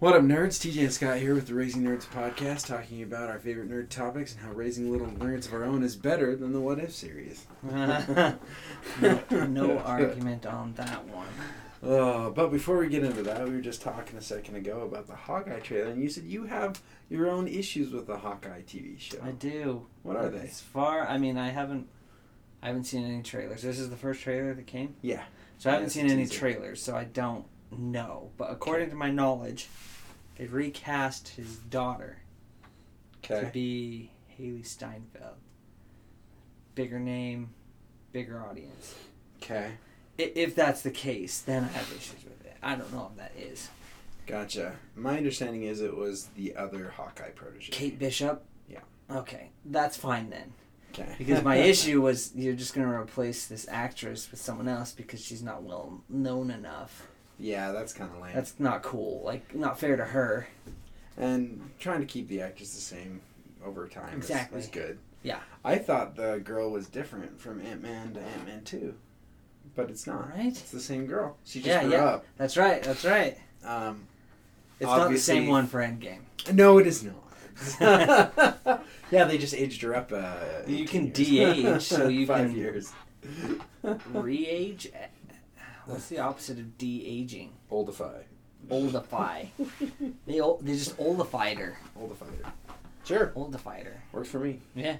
What up, nerds? TJ and Scott here with the Raising Nerds podcast, talking about our favorite nerd topics and how raising little nerds of our own is better than the What If series. no, no argument on that one. Uh, but before we get into that, we were just talking a second ago about the Hawkeye trailer, and you said you have your own issues with the Hawkeye TV show. I do. What are they? As far, I mean, I haven't, I haven't seen any trailers. This is the first trailer that came. Yeah. So I haven't seen any easy. trailers, so I don't know. But according to my knowledge, they recast his daughter to be Hailee Steinfeld. Bigger name, bigger audience. Okay. If that's the case, then I have issues with it. I don't know if that is. Gotcha. My understanding is it was the other Hawkeye protege. Kate Bishop. Yeah. Okay, that's fine then. Okay. Because my issue was you're just going to replace this actress with someone else because she's not well known enough. Yeah, that's kind of lame. That's not cool. Like, not fair to her. and trying to keep the actors the same over time is- Exactly. is, good. Yeah. I thought the girl was different from Ant Man to Ant Man Two, but it's not. Right? It's the same girl. She just Yeah, grew yeah. up. That's right. That's right. Um, It's not the same one for Endgame. no, it is not. yeah, they just aged her up. Uh, You can de-age, so you five can- years. Re-age? Eh, What's the opposite of de-aging? Oldify. Oldify. they, ol- they just oldified her. Oldify her. Sure, Oldified her. works for me. Yeah.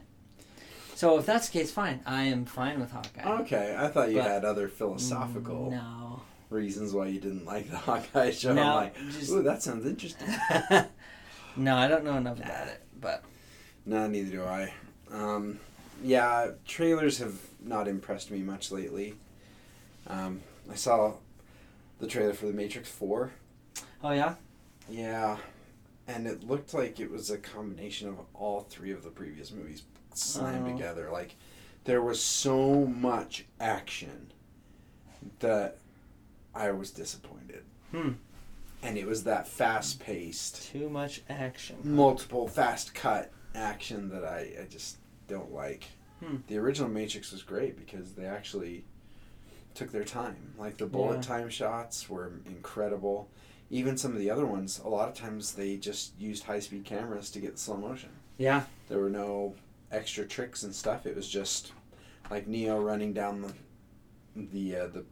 So if that's the case, fine. I am fine with Hawkeye. Okay, I thought you But- had other philosophical No. reasons why you didn't like the Hawkeye show. No, I'm like, just- ooh, that sounds interesting. no, I don't know enough about it, but No, neither do I. Um, yeah, trailers have not impressed me much lately. Um, I saw the trailer for The Matrix 4. oh yeah, Yeah, and it looked like it was a combination of all three of the previous movies slammed Oh. together. Like, there was so much action that I was disappointed. Hmm. And it was that fast paced, too much action. multiple fast cut action that I, I just don't like. Hmm. The original Matrix was great because they actually took their time. Like the bullet Yeah. time shots were incredible. Even some of the other ones, a lot of times they just used high speed cameras to get the slow motion. Yeah, There were no extra tricks and stuff. It was just like Neo running down the the uh, the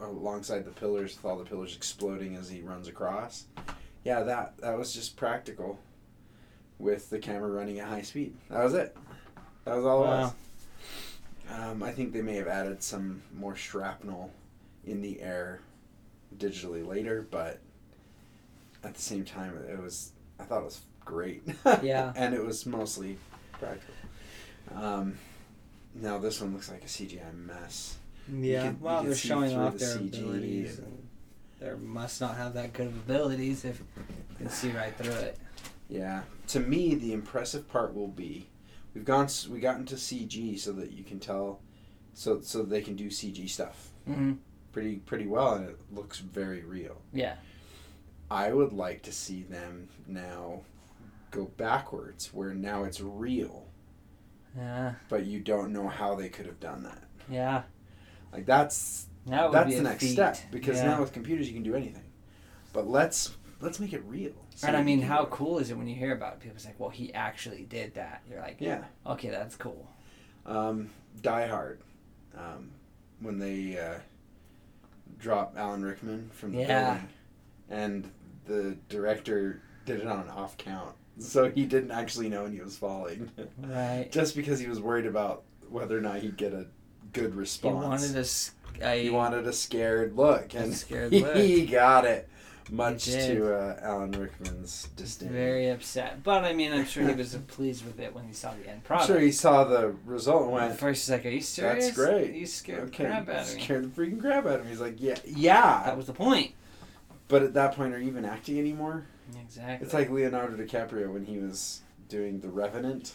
alongside the pillars with all the pillars exploding as he runs across. Yeah, that that was just practical with the camera running at high speed. That was it. That was all it was. Um, I think they may have added some more shrapnel in the air digitally later, but at the same time, it was. I thought it was great. Yeah. and it was mostly practical. Um, now this one looks like a CGI mess. yeah. you well, they're showing off the their CG abilities, and- and they must not have that good of abilities if you can see right through it. Yeah. To me, the impressive part will be we've gone we got into CG so that you can tell, so so they can do CG stuff hmm pretty pretty well, and it looks very real. Yeah. I would like to see them now go backwards, where now it's real, Yeah. but you don't know how they could have done that. Yeah. Like that's That that's the next feat. step because yeah. now with computers you can do anything. But let's let's make it real. So and I mean, how it. cool is it when you hear about it? People's like, "Well, he actually did that." You're like, Yeah. okay, that's cool." Um, Die Hard, um, when they uh, drop Alan Rickman from the Yeah. building, and the director did it on an off count, so he didn't actually know when he was falling, Right. just because he was worried about whether or not he'd get a good He response. wanted a, a He wanted a scared look, and scared he got it. Much to uh, Alan Rickman's disdain. very upset, but I mean, I'm sure he was pleased with it when he saw the end product. I'm sure he saw the result and went, first, he's like, "Are you serious? "That's great." You scared okay, the crap out of me." scared the freaking crap out of him. He's like, yeah, yeah. That was the point. But at that point, are you even acting anymore? Exactly. It's like Leonardo DiCaprio when he was doing The Revenant,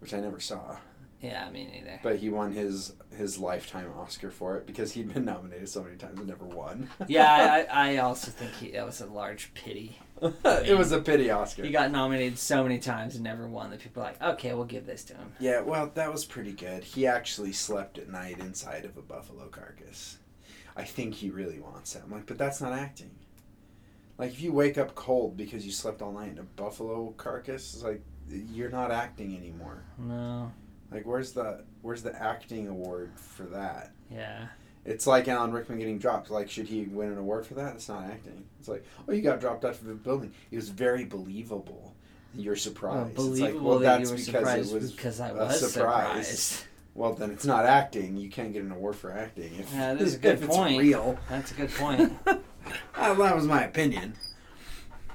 which I never saw, yeah, me neither. but he won his his lifetime Oscar for it because he'd been nominated so many times and never won. yeah, I, I also think he, that was a large pity. it was a pity Oscar. He got nominated so many times and never won that people are like, okay, we'll give this to him. Yeah, well, that was pretty good. He actually slept at night inside of a buffalo carcass. I think he really wants that. I'm like, but that's not acting. Like if you wake up cold because you slept all night in a buffalo carcass, it's like you're not acting anymore. No. Like where's the where's the acting award for that? Yeah. It's like Alan Rickman getting dropped. Like should he win an award for that? It's not acting. It's like oh you got dropped out of the building. It was very believable. You're Well, surprised. it's like well that that's you were because surprised it was because I a was surprise. surprised. Well then it's not acting. You can't get an award for acting if, Yeah, that is a good point. real. That's a good point. That was my opinion.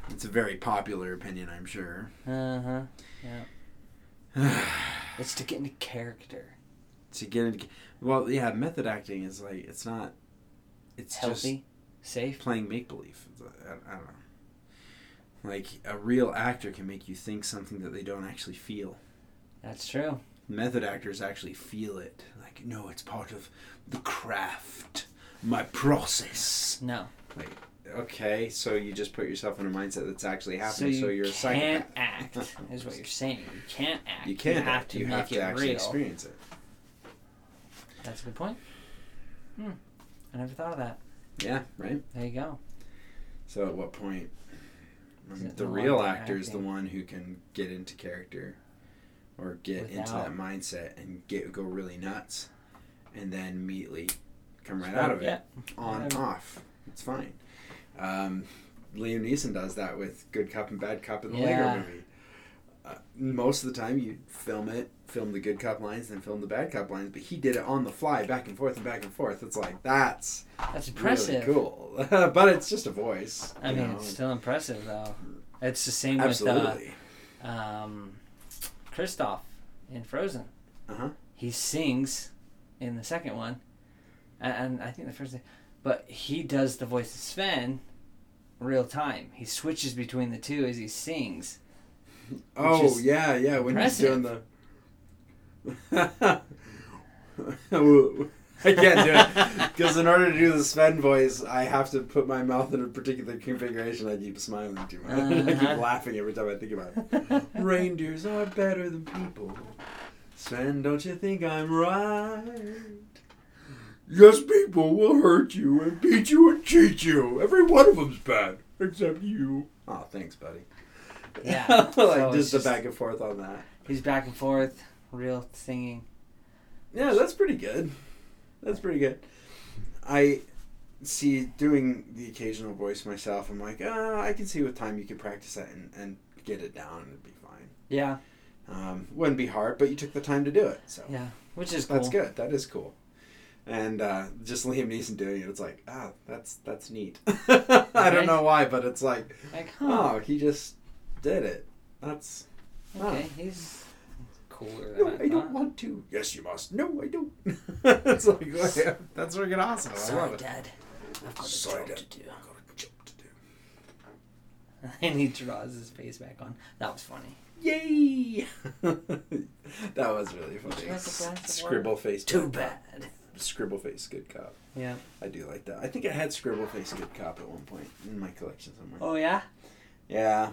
It's a very popular opinion, I'm sure. Uh huh. Yeah. It's to get into character. to get into well yeah method acting is like it's not it's Healthy, safe. playing make believe I, I don't know like a real actor can make you think something that they don't actually feel That's true. method actors actually feel it like no it's part of the craft my process No. like okay so you just put yourself in a mindset that's actually So happening you so, you're a can't act, is what you're saying. You can't act. you can't have act, to you make have to it actually real. experience it That's a good point. Hmm. I never thought of that. yeah right There you go. So at what point? I mean, the real actor is the one who can get into character, or get into that mindset and get go really nuts, and then immediately come right Right, out of it, on Yeah. off. It's fine. Um, Liam Neeson does that with Good Cop and Bad Cop in the Yeah. Lego Movie. Uh, most of the time, you film it, film the good cop lines, then film the bad cop lines. But he did it on the fly, back and forth and back and forth. It's like that's That's impressive. really cool. but it's just a voice. I mean, know, it's still impressive though. It's the same Absolutely. with uh, um, Kristoff in Frozen. Uh huh. He sings in the second one, and, and I think the first, but he does the voice of Sven real time. He switches between the two as he sings. Oh yeah, yeah. When impressive. he's doing the. I can't do it because in order to do the Sven voice, I have to put my mouth in a particular configuration. I keep smiling too much. I Uh-huh. keep laughing every time I think about it. Reindeers are better than people. Sven, don't you think I'm right? Yes, people will hurt you and beat you and cheat you. Every one of them's bad, except you. Oh, thanks, buddy. Yeah, like so it's just the just- back and forth on that. He's back and forth, real singing. Yeah, that's pretty good. That's pretty good. I see doing the occasional voice myself. I'm like, uh, I can see with time you could practice that and, and get it down and it'd be fine. Yeah, Um, wouldn't be hard, but you took the time to do it, so yeah, which is cool. that's good. That is cool. And uh, just Liam Neeson doing it, it's like, ah, that's that's neat. I don't know why, but it's like, Like, huh? oh, he just did it. That's okay, he's cooler No, I, I don't want to. Yes, you must. No, I don't. it's like yeah, that's freaking awesome. I Sorry, love it. Dad. I've got a Sorry, job Dad. to do. I've got a job to do. and he draws his face back on. That was funny. Yay! that was really funny. you like a glass of Scribble face. Too bad. Scribble face, good cop. Yeah. I do like that. I think I had Scribble face, good cop at one point in my collection somewhere. Oh yeah. Yeah.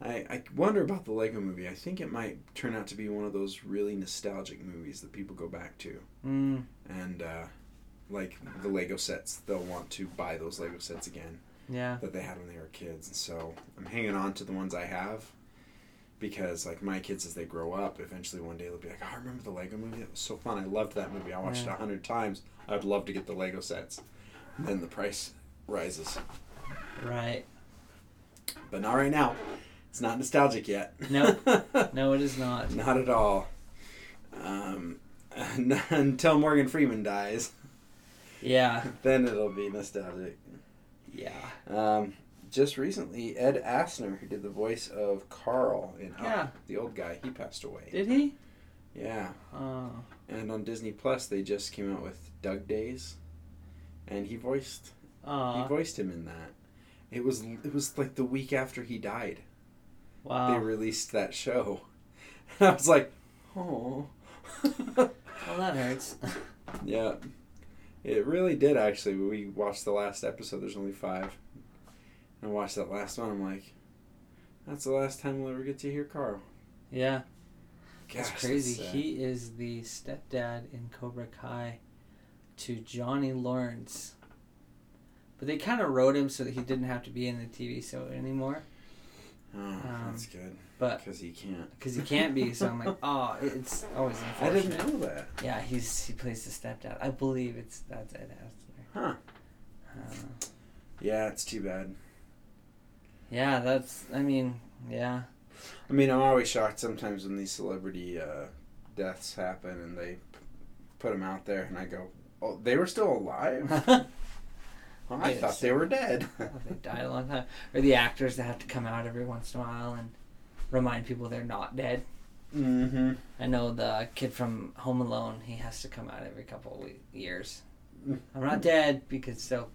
I, I wonder about the Lego movie. I think it might turn out to be one of those really nostalgic movies that people go back to. Mm. And, uh, like the Lego sets, they'll want to buy those Lego sets again. Yeah. that they had when they were kids. And so I'm hanging on to the ones I have because, like, my kids, as they grow up, eventually one day they'll be like, oh, I remember the Lego movie. That was so fun. I loved that movie. I watched it a hundred times. I'd love to get the Lego sets. And then the price rises. Right. But not right now. It's not nostalgic yet. Nope. No, it is not. not at all. Um, until Morgan Freeman dies, Yeah. then it'll be nostalgic. Yeah. Um, just recently, Ed Asner, who did the voice of Carl in Up, Yeah. the old guy, he passed away. Did he? Yeah, Oh. and on Disney Plus, they just came out with Dug Days, and he voiced he voiced him in that. It was it was like the week after he died. Wow. They released that show. And I was like, oh. Well, that hurts. yeah, it really did actually. We watched the last episode. There's only five. I watched that last one. I'm like, that's the last time we'll ever get to hear Carl. yeah. That's crazy. sad. he is the stepdad in Cobra Kai to Johnny Lawrence. but they kind of wrote him so that he didn't have to be in the TV show anymore. Oh, Um, that's good. but- because he can't. Because he can't be, so I'm like, oh, it's always unfortunate. I didn't know that. Yeah, he's he plays the stepdad. I believe it's that's Ed Asner. Huh? I. Yeah, it's too bad. Yeah, that's. I mean, yeah. I mean, I'm always shocked sometimes when these celebrity uh, deaths happen and they p- put them out there, and I go, "Oh, they were still alive? Well, I thought they were dead." they died a long time. Or the actors that have to come out every once in a while and remind people they're not dead. mm-hmm. I know the kid from Home Alone. He has to come out every couple of years. I'm not dead because so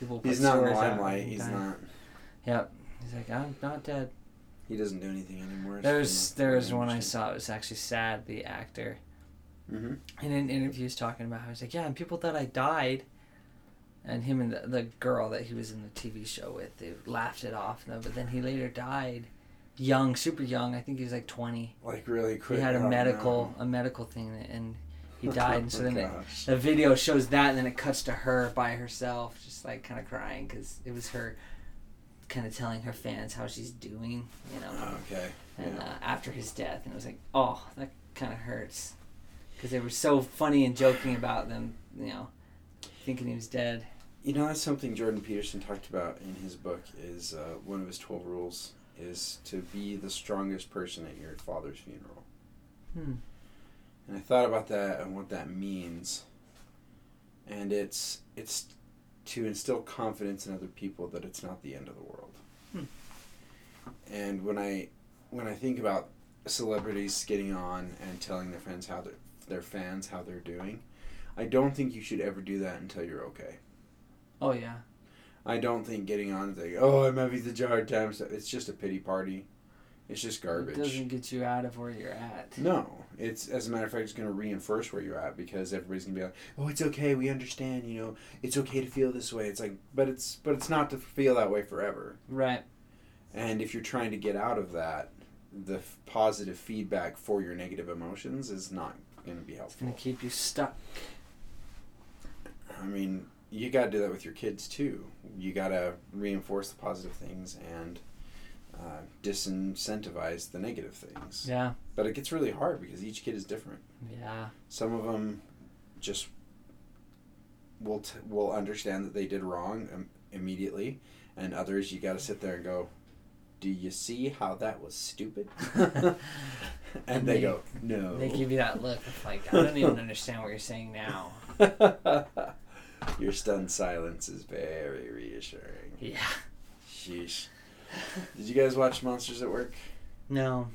people. Put He's not in the limelight. He's not. Yep. He's like, I'm not dead. He doesn't do anything anymore. There's there's one I saw. It was actually sad. The actor Mm-hmm. in an interview he's talking about how he's like, yeah, and people thought I died. And him and the, the girl that he was in the TV show with, they laughed it off. though, But then he later died, young, super young. I think he was like twenty. Like really quick. he had a medical no. a medical thing, and he died. and so then it, the video shows that, and then it cuts to her by herself, just like kind of crying because it was her kind of telling her fans how she's doing, you know, Oh, okay. and yeah. uh, after his death, and it was like, oh, that kind of hurts because they were so funny and joking about them, you know, thinking he was dead. You know, that's something Jordan Peterson talked about in his book. Is uh, one of his twelve rules is to be the strongest person at your father's funeral. Hmm. And I thought about that and what that means. And it's it's to instill confidence in other people that it's not the end of the world. Hmm. And when I when I think about celebrities getting on and telling their fans how their their fans how they're doing, I don't think you should ever do that until you're okay. Oh yeah, I don't think getting on and saying, "Oh, I'm having such a hard time," it's just a pity party. It's just garbage. it doesn't get you out of where you're at. No, it's as a matter of fact, it's going to reinforce where you're at because everybody's going to be like, "Oh, it's okay. We understand. You know, it's okay to feel this way." It's like, but it's but it's not to feel that way forever. Right. And if you're trying to get out of that, the f- positive feedback for your negative emotions is not going to be It's helpful. gonna keep you stuck. I mean, you got to do that with your kids too. You got to reinforce the positive things and uh, disincentivize the negative things. Yeah. But it gets really hard because each kid is different. Yeah. Some of them just will t- will understand that they did wrong um, immediately, and others you got to sit there and go, "Do you see how that was stupid?" and, And they, they- go, "No." They give you that look of like, I don't even understand what you're saying now. Your stunned silence is very reassuring. Yeah. Sheesh. Did you guys watch Monsters at Work? No.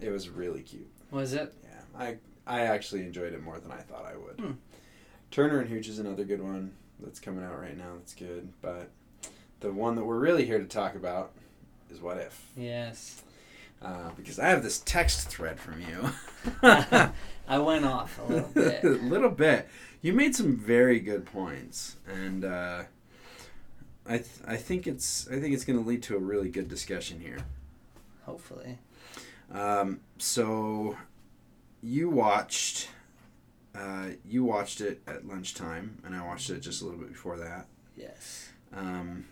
It was really cute. Was it? Yeah, I I actually enjoyed it more than I thought I would. Hmm. Turner and Hooch is another good one that's coming out right now. That's good, but the one that we're really here to talk about is What If, Yes. uh, because I have this text thread from you. I went off a little bit. a little bit. You made some very good points, and uh, I th- I think it's I think it's going to lead to a really good discussion here. Hopefully. Um, so you watched uh, you watched it at lunchtime, and I watched it just a little bit before that. Yes. Um,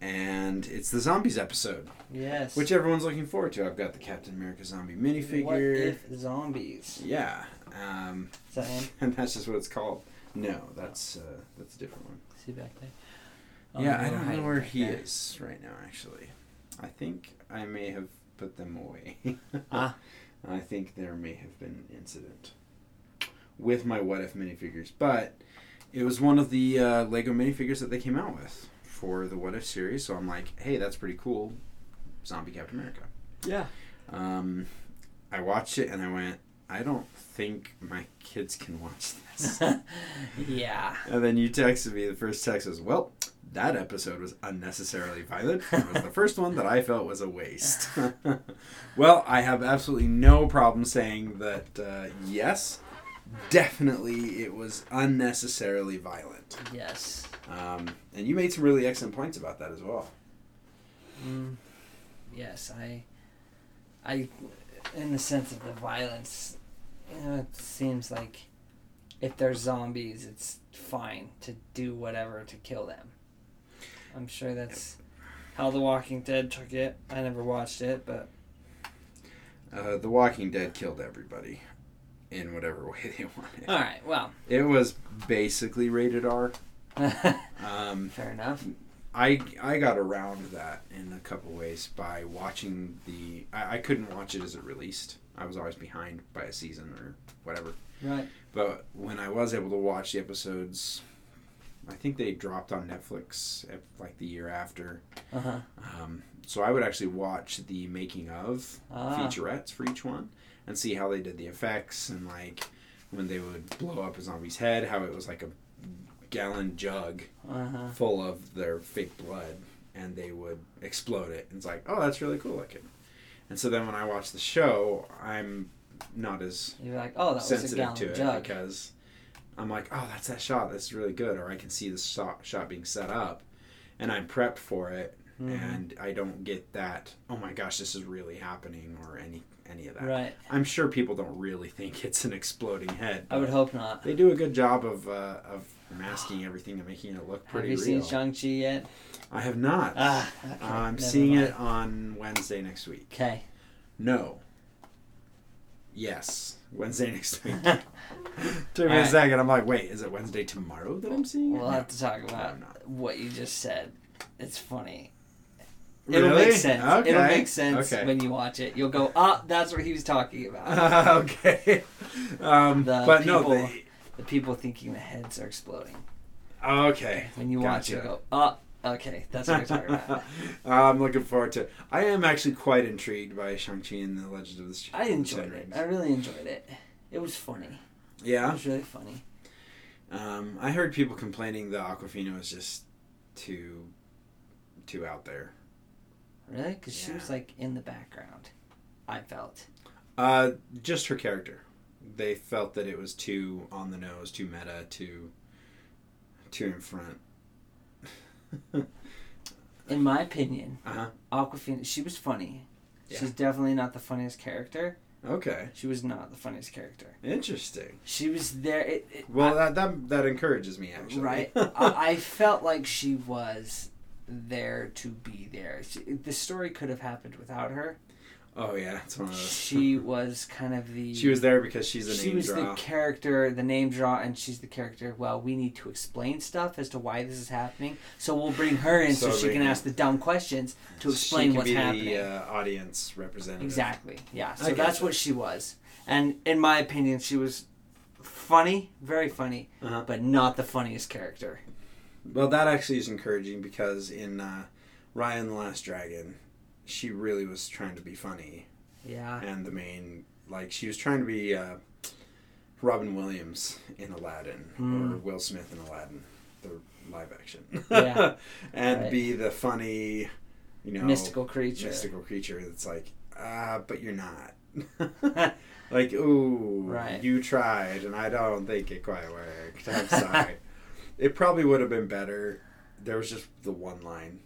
and it's the zombies episode, Yes. which everyone's looking forward to. I've got the Captain America zombie minifigure. What if zombies? Yeah, um, Is that one? and that's just what it's called. No, that's uh, that's a different one. See back there? Yeah, I don't know where back he there. is right now. Actually, I think I may have put them away. Ah. I think there may have been an incident with my What If minifigures, but it was one of the uh, Lego minifigures that they came out with for the What If series. So I'm like, hey, that's pretty cool. Zombie Captain America. Yeah. Um, I watched it and I went, I don't think my kids can watch this. yeah. and then you texted me. The first text was, well, that episode was unnecessarily violent. It was the first one that I felt was a waste. well, I have absolutely no problem saying that, uh, yes, definitely it was unnecessarily violent. Yes. Um, and you made some really excellent points about that as well. Mm, yes, I, I, in the sense of the violence, you know, it seems like if they're zombies, it's fine to do whatever to kill them. I'm sure that's how The Walking Dead took it. I never watched it, but Uh, the Walking Dead killed everybody in whatever way they wanted. all right. Well, It was basically rated R. Um, fair enough. I I got around that in a couple ways by watching the. I, I couldn't watch it as it released. I was always behind by a season or whatever. Right. But when I was able to watch the episodes, I think they dropped on Netflix eh, like the year after. Uh huh. Um, so I would actually watch the making of Ah. featurettes for each one and see how they did the effects and like when they would blow up a zombie's head, how it was like a gallon jug Uh huh. full of their fake blood and they would explode it. And it's like, oh, that's really cool looking. And so then when I watch the show, I'm not as You're like, oh, that was a sensitive gallon to it jug. because I'm like, oh, that's that shot. That's really good. Or I can see the shot, shot being set up and I'm prepped for it. Mhm. And I don't get that. Oh my gosh, this is really happening, or any any of that. Right. I'm sure people don't really think it's an exploding head. I would hope not. They do a good job of uh, of masking everything and making it look pretty. Have you real. seen Shang Chi yet? I have not. Ah, okay. I'm never seeing mind. it on Wednesday next week. Okay. No. Yes, Wednesday next week. Took me a second. I'm like, wait, is it Wednesday tomorrow that I'm seeing? We'll No. have to talk about what you just said. It's funny. It'll make sense. It'll make sense Okay. when you watch it. You'll go, ah, that's what he was talking about. okay. Um, The but no, people- they, the people thinking the heads are exploding. okay. When you watch it, Gotcha. go, ah, okay, that's what you're talking about. I'm looking forward to. it. I am actually quite intrigued by Shang Chi and the Legend of the. Ch- I enjoyed it. I really enjoyed it. It was funny. Yeah, it was really funny. Um, I heard people complaining that Awkwafina was just too, too out there. Really? Because she was like in the background. I felt. Uh, just her character. They felt that it was too on the nose, too meta, too, too in front. In my opinion, Uh huh. Awkwafina, she was funny. Yeah. She's definitely not the funniest character. Okay. She was not the funniest character. Interesting. She was there. It, it, Well, I- that, that that encourages me actually. right. I, I felt like she was there to be there. She, the story could have happened without her. Oh yeah, it's one of those. She was kind of the. She was there because she's a she name was draw. the character, the name draw, and she's the character. Well, we need to explain stuff as to why this is happening, so we'll bring her in so, So she can ask the dumb questions to She explain can what's be happening. The, uh, audience representative. Exactly. Yeah. So that's gotcha. what she was, and in my opinion, she was funny, very funny, Uh-huh. but not the funniest character. Well, that actually is encouraging because in uh, Raya and the Last Dragon, she really was trying to be funny, Yeah. and the main like she was trying to be uh, Robin Williams in Aladdin or Mm. Will Smith in Aladdin, the live action. Yeah. and Right. be the funny, you know, Mystical creature. mystical creature that's like, ah, but you're not. like, ooh, Right. you tried, and I don't think it quite worked. I'm sorry. it probably would have been better. There was just the one line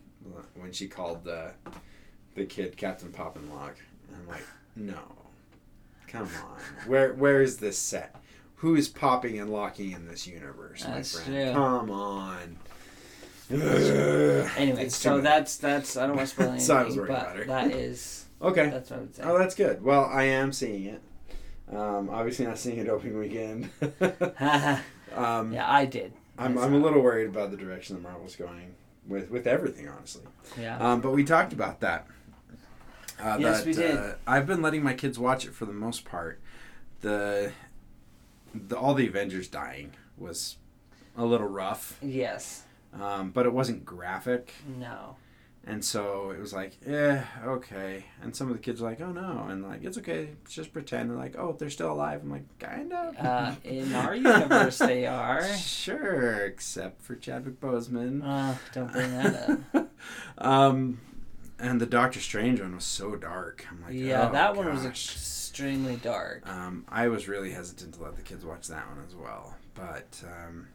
when she called the the kid Captain Pop and Lock. I'm like, no, come on, where where is this set? Who is popping and locking in this universe, That's my friend? true. Come on. Anyway, It's so that's that's I don't want to spoil anything, So I was worried but about her. that is okay. that's what I would say. Oh, that's good. Well, I am seeing it. Um, obviously, not seeing it opening weekend. um, yeah, I did. I'm, I'm a little worried about the direction that Marvel's going with with everything, honestly. Yeah. Um, but we talked about that. Uh, Yes, that, we did. Uh, I've been letting my kids watch it for the most part. The, the all the Avengers dying was a little rough, yes. um, but it wasn't graphic. No. And so it was like, eh, okay. And some of the kids were like, oh no. And like, it's okay. Just pretend. And like, oh, they're still alive. I'm like, kind of. Uh, in our universe, they are. Sure, except for Chadwick Boseman. Uh, don't bring that up. um, and the Doctor Strange one was so dark. I'm like, yeah, oh, that one was extremely dark. Um, I was really hesitant to let the kids watch that one as well. But um,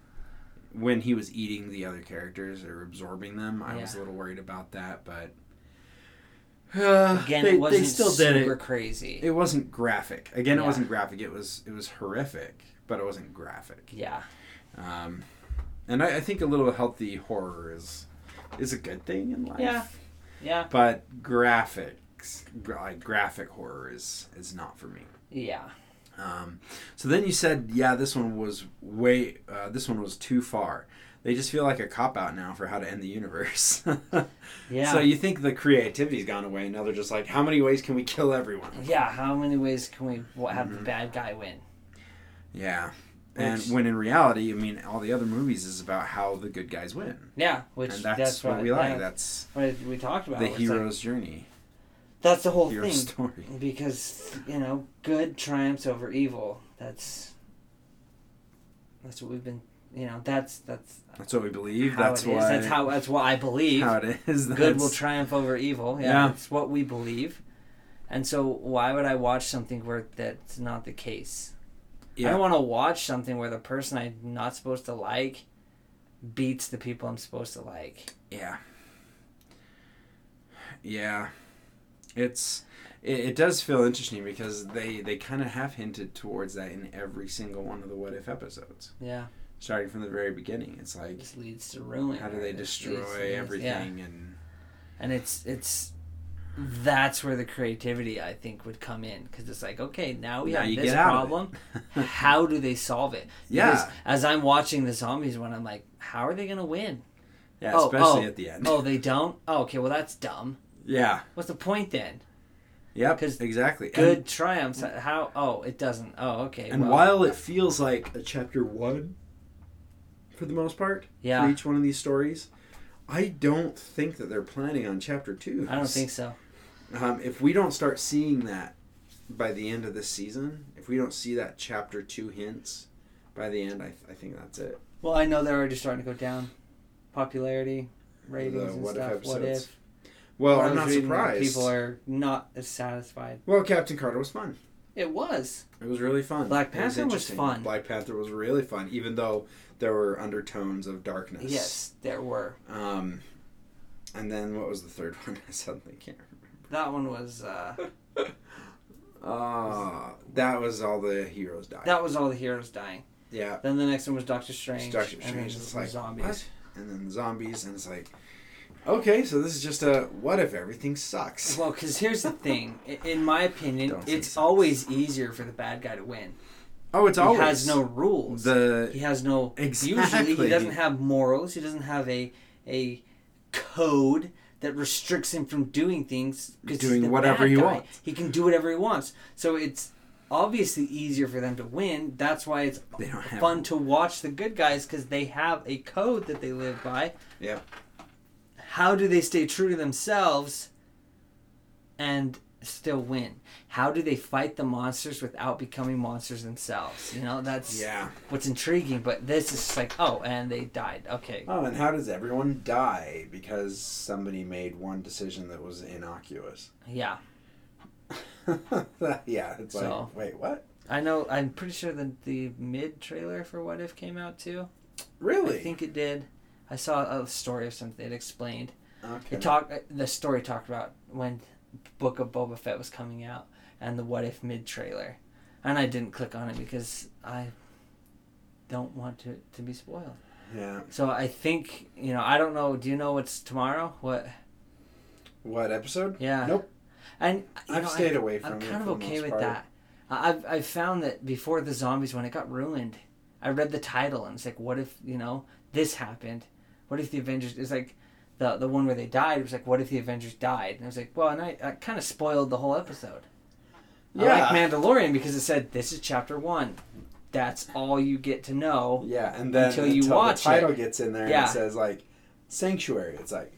when he was eating the other characters or absorbing them, I was a little worried about that. But uh, Again, they, it wasn't they still did super it. crazy. It wasn't graphic. Again, Yeah. it wasn't graphic. It was it was horrific, but it wasn't graphic. yeah. Um, and I, I think a little healthy horror is is a good thing in life. Yeah. Yeah. But graphics, like graphic horror, is is not for me. Yeah. Um, so then you said, yeah, this one was way, uh, this one was too far. They just feel like a cop out now for how to end the universe. Yeah. So you think the creativity's gone away, now they're just like, how many ways can we kill everyone? yeah. How many ways can we have Mhm. the bad guy win? Yeah. And Which- when in reality, I mean, all the other movies is about how the good guys win, Yeah. Which and that's, what, we like. yeah, That's what we talked about. the It's like- hero's journey, that's the whole hero thing. story. because you know good triumphs over evil that's that's what we've been you know that's that's That's what we believe. that's it is. why. that's how that's what i believe how it is. good will triumph over evil yeah, Yeah. that's what we believe and so why would i watch something where that's not the case i don't want to watch something where the person i'm not supposed to like beats the people i'm supposed to like Yeah. Yeah. It's it, it does feel interesting because they they kind of have hinted towards that in every single one of the what if episodes. yeah Starting from the very beginning, it's like this leads to ruin how do they destroy leads to this. everything yeah. and and it's it's that's where the creativity I think would come in because it's like okay now we Now have this get out of it. problem how do they solve it Yeah. Because as I'm watching the zombies one I'm like how are they gonna win yeah, Oh, especially oh, at the end. oh they don't oh okay well that's dumb Yeah. what's the point then yeah because exactly. good And, triumphs uh, how oh it doesn't oh okay and well, while it feels like a chapter one, for the most part, yeah for each one of these stories, I don't think that they're planning on chapter two. I don't think so Um, if we don't start seeing that by the end of this season, if we don't see that chapter two hints by the end, I, I think that's it. well I know they're already starting to go down popularity ratings The and what if stuff what if Well, I'm not surprised. people are not as satisfied Well, Captain Carter was fun. it was It was really fun. Black It was Panther was fun. Black Panther was really fun, even though there were undertones of darkness. Yes, there were. Um, and then what was the third one? I suddenly can't remember. That one was. Uh, Ah, that was all the heroes died. that was all the heroes dying. yeah, Then the next one was Doctor Strange. Doctor and Strange. then It's like zombies. what? and then zombies, and it's like, okay, so this is just a what if everything sucks? Well, because here's the thing. In my opinion, Don't it's always easier for the bad guy to win. Oh, it's always He always has no rules. the he has no. exactly. Usually, he doesn't have morals. He doesn't have a a code that restricts him from doing things. 'cause he's Doing whatever he guy. wants. He can do whatever he wants. So it's obviously easier for them to win. That's why it's they don't have fun to watch the good guys because they have a code that they live by. Yeah. How do they stay true to themselves and still win? How do they fight the monsters without becoming monsters themselves? You know, that's Yeah. what's intriguing. But this is like, oh, and they died. Okay. Oh, and how does everyone die because somebody made one decision that was innocuous? Yeah. yeah, it's So- like, wait, what? I know, I'm pretty sure that the mid trailer for What If came out too. Really? I think it did. I saw a story of something it explained. Okay. It talked. The story talked about when Book of Boba Fett was coming out and the What If mid trailer, and I didn't click on it because I don't want to to be spoiled. yeah. So I think you know. I don't know. Do you know what's tomorrow? What? What episode? Yeah. Nope. And I've know, stayed I, away from it. I'm kind of okay with part. that. I- I've I've found that before the zombies when it got ruined, I read the title and it's like, what if you know this happened? What if the Avengers? is like the the one where they died. Was like, what if the Avengers died? And I was like, well, and I, I kind of spoiled the whole episode. I Yeah. like Mandalorian because it said this is chapter one. That's all you get to know. Yeah, and then Until you the watch title it. gets in there Yeah. and it says like sanctuary. It's like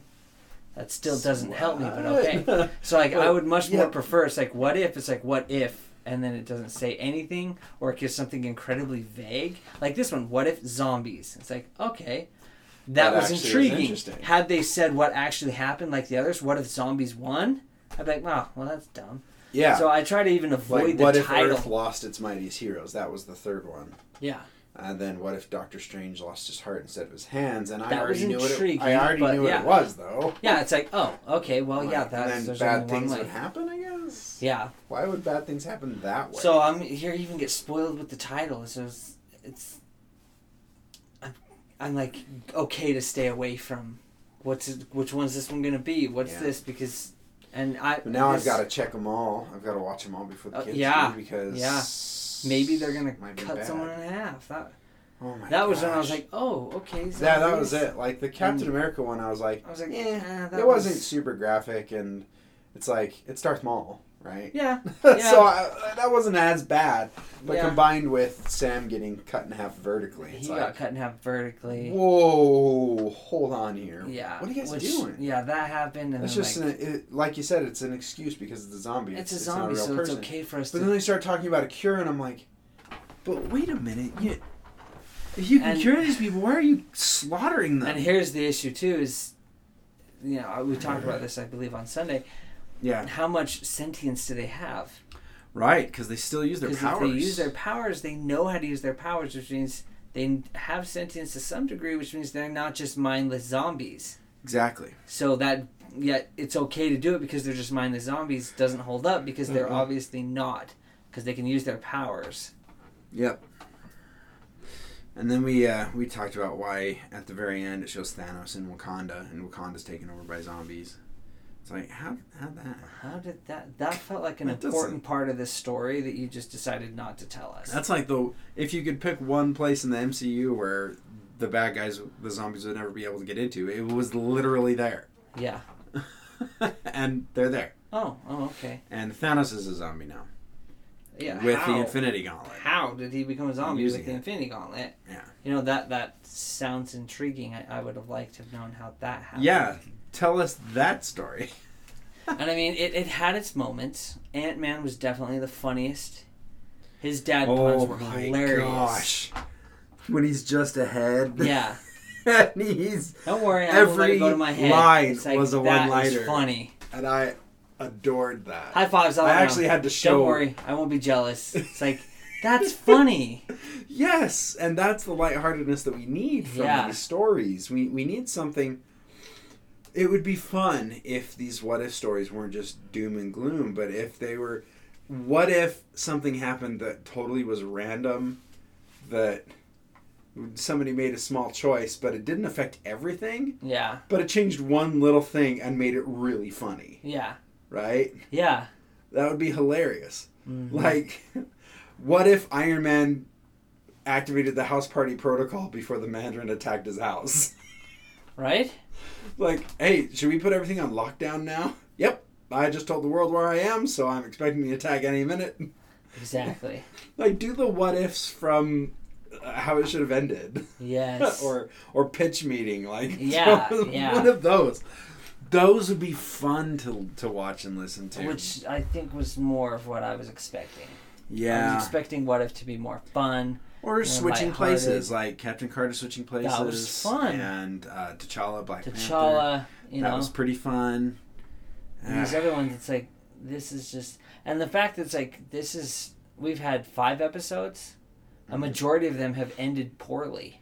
That still doesn't help me, but okay. So like, I would much yeah. more prefer. It's like, what if? It's like, what if? And then it doesn't say anything, or it gives something incredibly vague. Like this one, what if zombies? It's like, okay, that, That was intriguing. Had they said what actually happened, like the others, what if zombies won? I'd be like, wow, well that's dumb. yeah. So I try to even avoid like the what if. Earth lost its mightiest heroes? That was the third one. Yeah, And then what if Doctor Strange lost his heart instead of his hands? And I already knew what it, I already but knew what yeah. it was though. yeah. It's like, oh, okay, well, yeah, Like, that's and then bad things would happen. I guess. Yeah. Why would bad things happen that way? So I'm here. You Even get spoiled with the title. So it's, it's I'm, I'm like okay to stay away from what's it, which one's this one gonna be? What's Yeah. this? Because and I But now I've got to check them all. I've got to watch them all before the Uh, kids yeah, do because yeah. maybe they're gonna might cut bad. someone in half. That Oh my that was when I was like, oh, okay. yeah, that was it. Like the Captain And- America one, I was like, I was like, eh, eh, that it wasn't super graphic, and it's like it's Darth Maul, right? Yeah, so yeah. I, that wasn't as bad, but Yeah. combined with Sam getting cut in half vertically, it's he like, got cut in half vertically. whoa, hold on here. Yeah. what are you guys which- doing? Yeah, that happened, and It's just like, an, it, like you said, it's an excuse because it's a zombie. it's a not zombie, real so person. it's okay for us But to. then they start talking about a cure, and I'm like, but wait a minute, you, if you can And- cure these people, why are you slaughtering them? And here's the issue too: is you know we talked about this, I believe, on Sunday. Yeah, How much sentience do they have? right, because they still use their powers. if they use their powers, they know how to use their powers, which means they have sentience to some degree, which means they're not just mindless zombies. exactly. So that yet it's okay to do it because they're just mindless zombies doesn't hold up because they're obviously not because they can use their powers. Yep. And then we uh, we talked about why at the very end it shows Thanos in Wakanda and Wakanda's taken over by zombies. It's like how how that How did that? That felt like an That important part of this story that you just decided not to tell us. That's like the if you could pick one place in the MCU where the bad guys, the zombies would never be able to get into, it was literally there, yeah. and they're there. Oh. Oh. Okay. And Thanos is a zombie now Yeah. with how? the Infinity Gauntlet. How did he become a zombie with the it. Infinity Gauntlet? Yeah. You know that that sounds intriguing. I, I would have liked to have known how that happened. Yeah, tell us that story. And I mean, it, it had its moments. Ant Man was definitely the funniest. His dad puns Oh were my hilarious. gosh, when he's just ahead. Yeah. and he's Don't worry, I won't let Every it go to my head. line like, was a one-liner. funny. and I adored that. High fives I actually had to show. Don't worry, I won't be jealous. It's like that's funny. Yes, and that's the lightheartedness that we need from Yeah. these stories. We we need something. It would be fun if these what if stories weren't just doom and gloom, but if they were, what if something happened that totally was random, that somebody made a small choice, but it didn't affect everything, Yeah, but it changed one little thing and made it really funny, yeah, right? yeah. That would be hilarious. Mhm. Like, what if Iron Man activated the house party protocol before the Mandarin attacked his house? right? like, hey, should we put everything on lockdown now? Yep. I just told the world where I am, so I'm expecting the attack any minute. Exactly. Like, do the what ifs from uh, how it should have ended, Yes. or or pitch meeting. Like, Yeah, yeah. one of those. Those would be fun to to watch and listen to. Which I think was more of what I was expecting. Yeah. I was expecting What If to be more fun. Or switching places, like Captain Carter switching places. was fun. And uh, T'Challa, Black Panther. T'Challa, you that know. was pretty fun. And these Ah, other ones, it's like this is just, and the fact that it's like this is we've had five episodes. A Mhm. majority of them have ended poorly.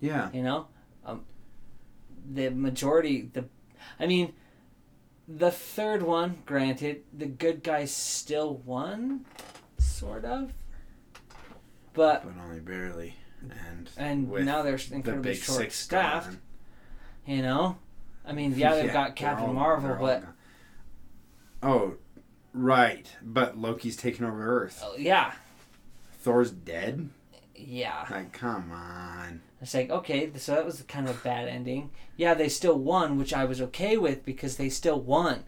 yeah, You know, um, the majority, the, I mean, the third one, granted, the good guys still won, sort of, but but only barely. And and now they're incredibly big short staffed. gone. You know, I mean, yeah, they've Yeah, got Captain all- Marvel, but oh, right. But Loki's taking over Earth. uh, yeah, Thor's dead. yeah. Like, come on. It's like, okay, so that was kind of a bad ending. Yeah, they still won, which I was okay with because they still won.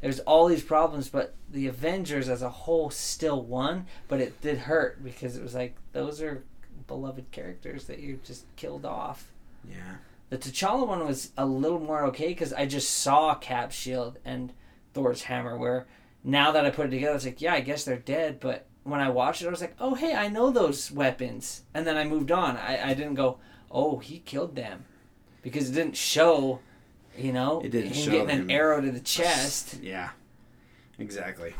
There's all these problems, but the Avengers as a whole still won, but it did hurt because it was like, those are beloved characters that you just killed off. Yeah. The T'Challa one was a little more okay because I just saw Cap Shield and Thor's hammer. Where now that I put it together, it's like, yeah, I guess they're dead. But when I watched it, I was like, oh, hey, I know those weapons. And then I moved on. I, I didn't go, oh, he killed them, because it didn't show, you know, It didn't him show getting him. an arrow to the chest. Yeah. Exactly.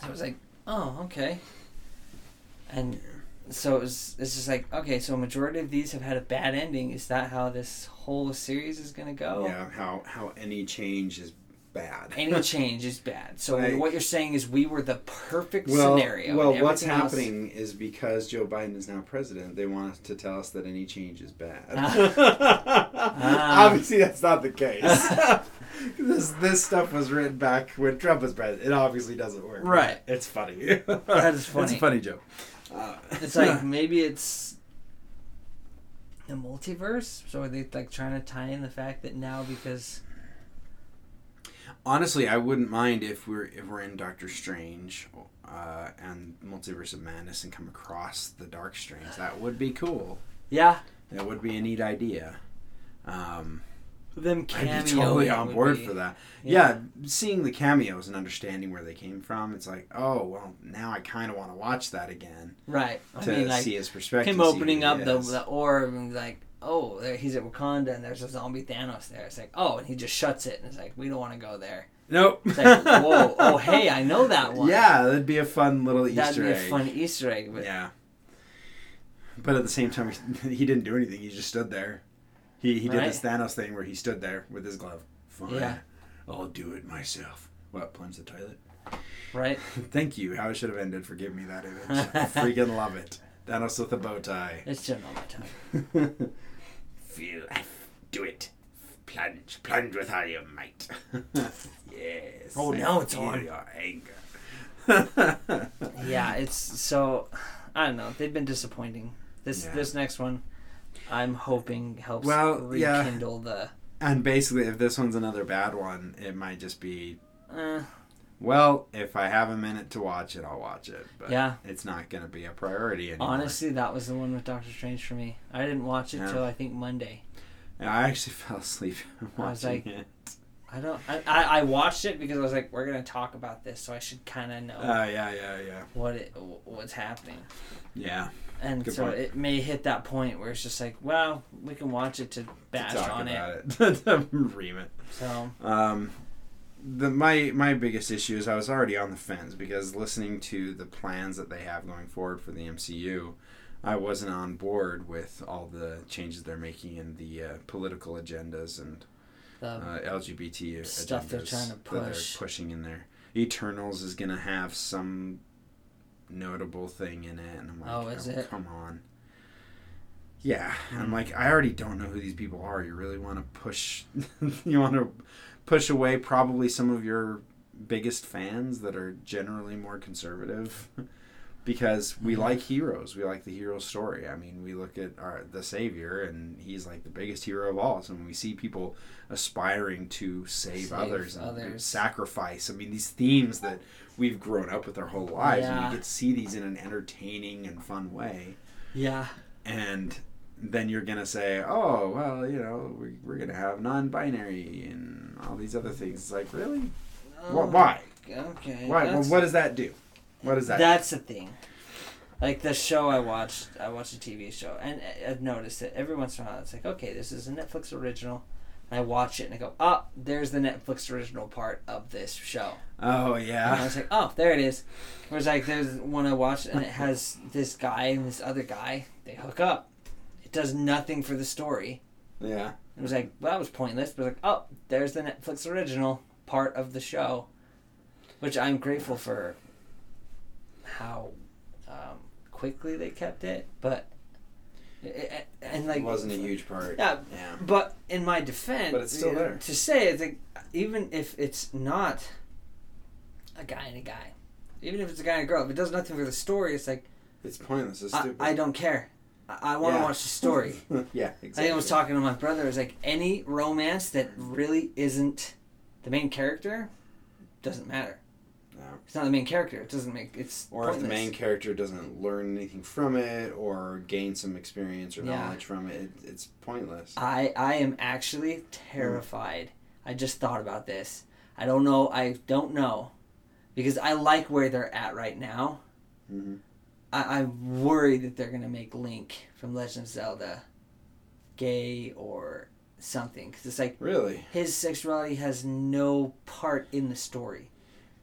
So I was like, oh, okay. And so it was, it's just like, okay, so a majority of these have had a bad ending. Is that how this whole series is going to go? Yeah. How how any change is bad. Any change is bad. So Like- what you're saying is we were the perfect well, scenario. well, what's everything else- happening is because Joe Biden is now president, they want to tell us that any change is bad. Ah. Obviously, that's not the case. this this stuff was written back when Trump was president. It obviously doesn't work. Right. It's funny. That is funny. It's a funny joke. Uh, It's like maybe it's the multiverse. So are they like trying to tie in the fact that now because Honestly, I wouldn't mind if we're if we're in Doctor Strange uh, and Multiverse of Madness and come across the Dark Strange. That would be cool. yeah, That would be a neat idea. Um, them I'd be totally on board be, for that. yeah. Yeah. seeing the cameos and understanding where they came from, it's like, oh well, now I kind of want to watch that again Right. I to mean, like see his perspective. him opening up the, the orb and like, oh, there he's at Wakanda and there's a zombie Thanos there. It's like, oh, and he just shuts it and it's like, we don't want to go there. Nope. It's like, whoa, oh, hey, I know that one. Yeah, that'd be a fun little that'd Easter egg. That'd be a fun Easter egg. But Yeah. But at the same time, he, didn't do anything. He just stood there. He he did Right. this Thanos thing where he stood there with his glove. Fine. Yeah. I'll do it myself. What? Plunge the toilet. right? Thank you. How it should have ended. Forgive me that image. I freaking love it. Thanos with a bow tie. It's just not my time. Feel. Do it. Plunge. Plunge with all your might. yes. Oh, now it's all. Your anger. Yeah, it's so. I don't know. They've been disappointing. This Yeah. this next one, I'm hoping helps Well, yeah. rekindle the. And basically, if this one's another bad one, it might just be, Uh, well, if I have a minute to watch it, I'll watch it. But Yeah. it's not going to be a priority anymore. honestly, that was the one with Doctor Strange for me. I didn't watch it Yeah. till I think Monday. And I actually fell asleep watching I was like- it. I don't. I, I, I watched it because I was like, we're gonna talk about this, so I should kind of know Uh, yeah, yeah, yeah. what it what's happening. Yeah. And Good so point. it may hit that point where it's just like, well, we can watch it to bash to talk on about it. it. to ream it. So Um, the my my biggest issue is I was already on the fence because listening to the plans that they have going forward for the MCU, I wasn't on board with all the changes they're making in the uh, political agendas and the uh, LGBT Stuff they're trying to that they're push. pushing in there. Eternals is gonna have some notable thing in it, and I'm like, Oh, is it? Come on. Yeah, Hmm. I'm like, I already don't know who these people are. You really want to push? you want to push away probably some of your biggest fans that are generally more conservative. Because we Mhm. like heroes, we like the hero story. I mean, we look at our the savior, and he's like the biggest hero of all. So when we see people aspiring to save, Save others and others. sacrifice. I mean, these themes that we've grown up with our whole lives, and Yeah. you get to see these in an entertaining and fun way. yeah. And then you're gonna say, "Oh, well, you know, we, we're gonna have non-binary and all these other things." It's like, really? Oh, why? Okay. Why? Well, what does that do? What does that? That's the thing. Like the show I watched, I watched a TV show, and I- I've noticed that every once in a while it's like, okay, this is a Netflix original, and I watch it and I go, oh, there's the Netflix original part of this show. oh yeah. And I was like, oh, there it is. Whereas like there's one I watched and it has this guy and this other guy, they hook up. It does nothing for the story. Yeah. It was like, well, that was pointless. But like, oh, there's the Netflix original part of the show, which I'm grateful for. How um, quickly they kept it, but and and, like it wasn't a huge part. yeah. Yeah. But in my defense, But it's still there. To say it's like even if it's not a guy and a guy, even if it's a guy and a girl, if it does nothing for the story, it's like It's pointless. It's I. I don't care. I, I want to Yeah. watch the story. yeah. I Exactly. think I was talking to my brother. It was like any romance that really isn't the main character doesn't matter. No. It's not the main character. It doesn't make it's Or if the main character doesn't learn anything from it or gain some experience or Yeah. knowledge from it, it it's pointless. I I am actually terrified. I just thought about this. I don't know. I don't know because I like where they're at right now. hmm I, I'm worried that they're gonna make Link from Legend of Zelda gay or something because it's like Really? his sexuality has no part in the story.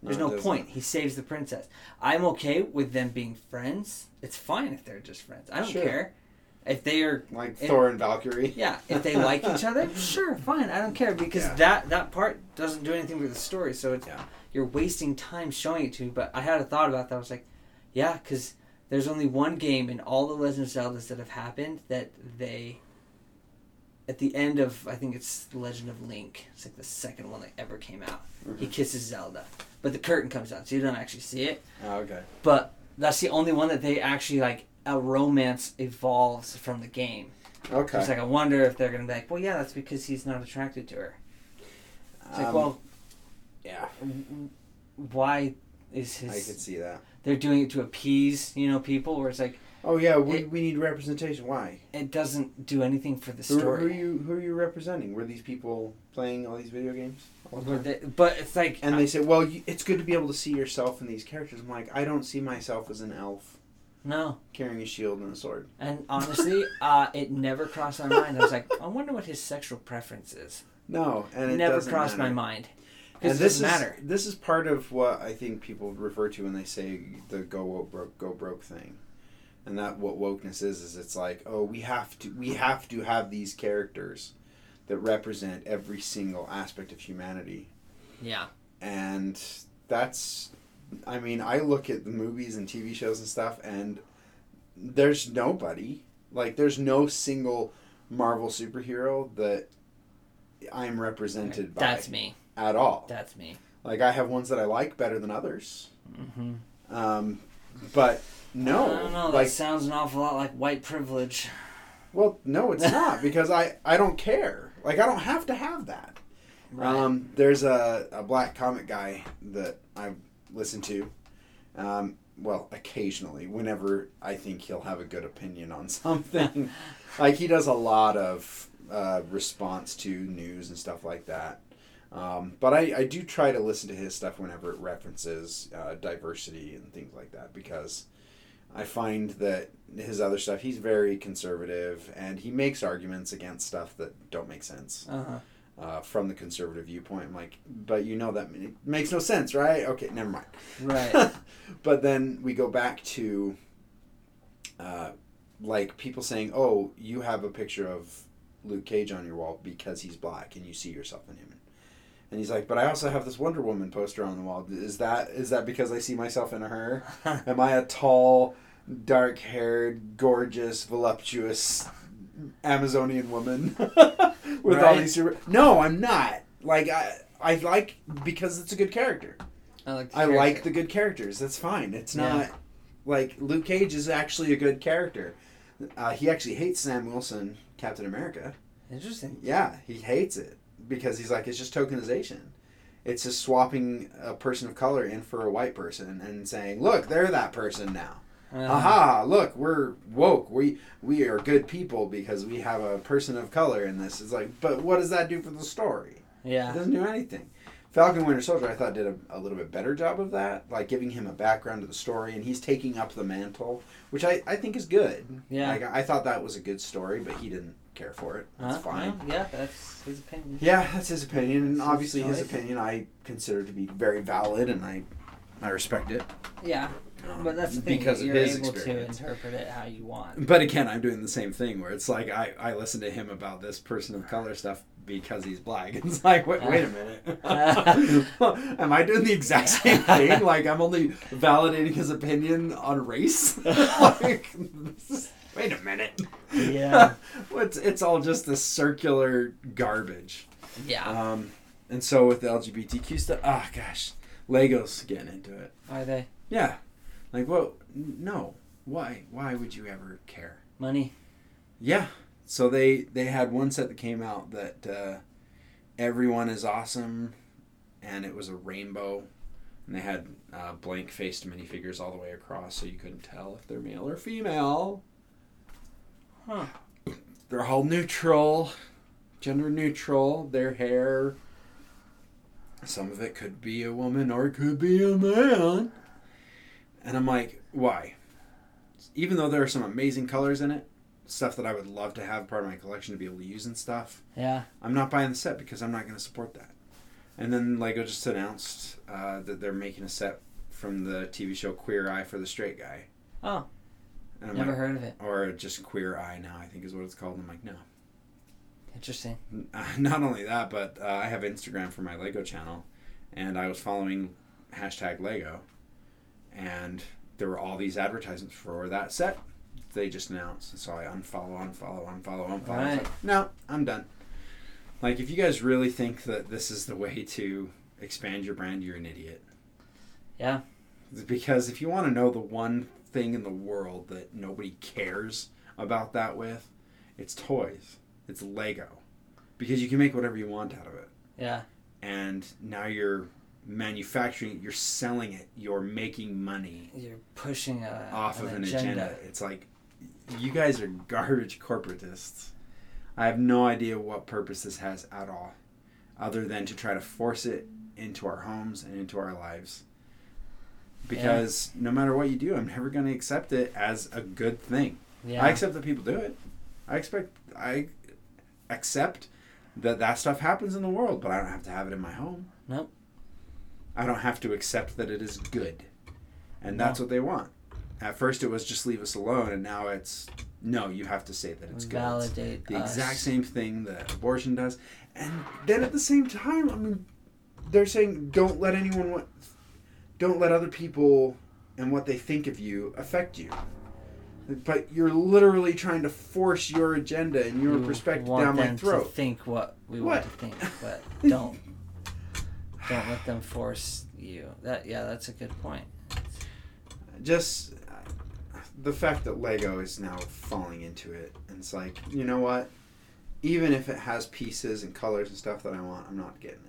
There's No, no point. He saves the princess. I'm okay with them being friends. It's fine if they're just friends. I don't Sure. care. If they are like It- Thor and Valkyrie. Yeah, if they like each other, sure, fine. I don't care because Yeah. that that part doesn't do anything for the story. So it's Yeah. you're wasting time showing it to me. But I had a thought about that. I was like, yeah, because there's only one game in all the Legend of Zeldas that have happened that they. At the end of I think it's Legend of Link. It's like the second one that ever came out. He kisses Zelda, but the curtain comes out, so you don't actually see it. Oh, okay. But that's the only one that they actually like a romance evolves from the game. Okay. It's like I wonder if they're gonna be like, well, yeah, that's because he's not attracted to her. It's like, Um, well, yeah, why is his? I could see that. They're doing it to appease, you know, people. Where it's like Oh yeah, we, It- we need representation. Why? it doesn't do anything for the story. who are you who are you representing? Were these people playing all these video games? the they- but it's like, And they say, well, you, it's good to be able to see yourself in these characters. I'm like, I don't see myself as an elf no. carrying a shield and a sword. And honestly, uh, it never crossed my mind. I was like, I wonder what his sexual preference is. No, and it never crossed matter. my mind. And this doesn't is this is part of what I think people refer to when they say the go woke broke go broke thing, and that what wokeness is is it's like oh we have to we have to have these characters that represent every single aspect of humanity, Yeah. and that's I mean I look at the movies and TV shows and stuff and there's nobody like there's no single Marvel superhero that I'm represented by That's me. At all. That's me. Like I have ones that I like better than others. Mm-hmm. Um, but no, I don't know. like that sounds an awful lot like white privilege. well, no, it's not because I I don't care. Like I don't have to have that. Um, there's a, a black comic guy that I listen to. Um, well, occasionally, whenever I think he'll have a good opinion on something. like he does a lot of uh, response to news and stuff like that. Um, but I, I do try to listen to his stuff whenever it references uh, diversity and things like that because I find that his other stuff, he's very conservative and he makes arguments against stuff that don't make sense uh-huh. uh, from the conservative viewpoint. I'm like, but you know that it makes no sense, right? Okay, never mind. Right. but then we go back to uh, like people saying, "Oh, you have a picture of Luke Cage on your wall because he's black and you see yourself in him." And he's like, "But I also have this Wonder Woman poster on the wall. Is that is that because I see myself in her? Am I a tall, dark-haired, gorgeous, voluptuous Amazonian woman with all these super? No, I'm not. Like I I like because it's a good character. I like. The I like the good characters. That's fine. It's Yeah. not like Luke Cage is actually a good character. Uh, he actually hates Sam Wilson, Captain America. Interesting. Yeah, he hates it because he's like it's just tokenization. It's just swapping a person of color in for a white person and saying, "Look, they're that person now." Uh, Aha! Look, we're woke. We we are good people because we have a person of color in this. It's like, but what does that do for the story? Yeah, It doesn't do anything. Falcon Winter Soldier, I thought, did a, a little bit better job of that, like giving him a background to the story, and he's taking up the mantle, which I, I think is good. Yeah. Like, I thought that was a good story, but he didn't care for it. That's Huh? fine. Well, yeah, that's his opinion. Yeah, that's his opinion, and That's his obviously his choice. opinion I consider to be very valid, and I I respect it. Yeah. Um, But that's the thing. because you're his able experience. to interpret it how you want. But again, I'm doing the same thing where it's like I, I listen to him about this person of color stuff because he's black. It's like, wait, wait a minute. Am I doing the exact same thing? Like, I'm only validating his opinion on race? like, this is- wait a minute. Yeah. it's, it's all just this circular garbage. Yeah. Um, and so with the LGBTQ stuff, ah, gosh, Legos getting into it. Are they Yeah. Like, well, no. Why? Why would you ever care? money? Yeah. So they they had one set that came out that uh, everyone is awesome, and it was a rainbow, and they had uh, blank faced minifigures all the way across, so you couldn't tell if they're male or female. Huh. They're all neutral, gender neutral. Their hair. Some of it could be a woman or it could be a man. And I'm like, why? Even though there are some amazing colors in it, stuff that I would love to have part of my collection to be able to use and stuff, Yeah. I'm not buying the set because I'm not going to support that. And then Lego just announced uh, that they're making a set from the TV show Queer Eye for the Straight Guy. Oh. Never like, heard of it. or just Queer Eye now, I think is what it's called. And I'm like, no. Interesting. Not only that, but uh, I have Instagram for my Lego channel, and I was following hashtag Lego, and there were all these advertisements for that set. They just announced, so I unfollow, unfollow, unfollow, unfollow. Right. like, no, I'm done. Like, if you guys really think that this is the way to expand your brand, you're an idiot. Yeah. Because if you want to know the one thing in the world that nobody cares about that with, it's toys. It's Lego. Because you can make whatever you want out of it. Yeah. And now you're manufacturing it, you're selling it, you're making money You're pushing a, off an of an agenda. agenda. It's like you guys are garbage corporatists. I have no idea what purpose this has at all, other than to try to force it into our homes and into our lives. Because no matter what you do, I'm never going to accept it as a good thing. Yeah. I accept that people do it. I expect I accept that that stuff happens in the world, but I don't have to have it in my home. Nope. I don't have to accept that it is good. And that's No. what they want. At first it was just leave us alone and now it's no, you have to say that it's good. It's Validate the us. exact same thing that abortion does. And then at the same time, I mean they're saying don't let anyone don't let other people and what they think of you affect you. But you're literally trying to force your agenda and your You perspective down my throat. To think what we What? want to think, but don't don't let them force you. That yeah, that's a good point. just the fact that Lego is now falling into it, and it's like, you know what? Even if it has pieces and colors and stuff that I want, I'm not getting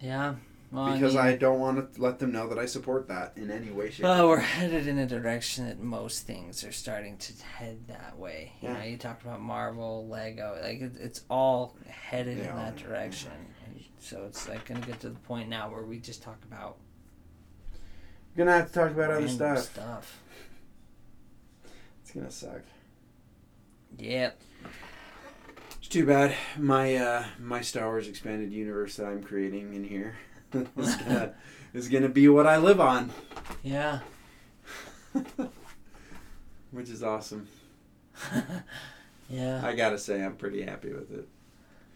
it Yeah. Well, because I, I, don't want to let them know that I support that in any way, shape. Well, we're headed in a direction that most things are starting to head that way. You Yeah. know, you talked about Marvel, Lego, like it, it's all headed They in that direction. And so it's like going to get to the point now where we just talk about We're gonna have to talk about other stuff. stuff. It's gonna suck. Yep. It's too bad. My uh, my Star Wars expanded universe that I'm creating in here is gonna is gonna be what I live on, Yeah. which is awesome. yeah. I gotta say, I'm pretty happy with it.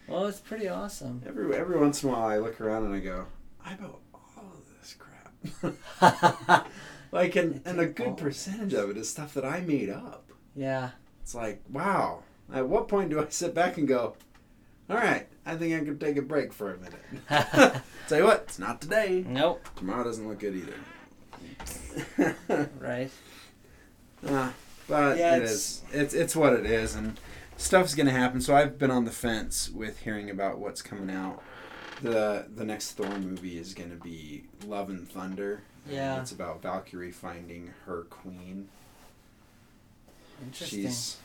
Well, it's pretty awesome. Every every once in a while, I look around and I go, I bought all of this crap. like, and, and a good percentage of it is stuff that I made up. yeah. It's like, wow. At what point do I sit back and go, all right, I think I can take a break for a minute. Tell you what, it's not today. nope. Tomorrow doesn't look good either. Right. Uh, but Yeah, it it's- is. It's it's what it is, and stuff's gonna happen. So I've been on the fence with hearing about what's coming out. the The next Thor movie is gonna be Love and Thunder. and Yeah. it's about Valkyrie finding her queen. Interesting. She's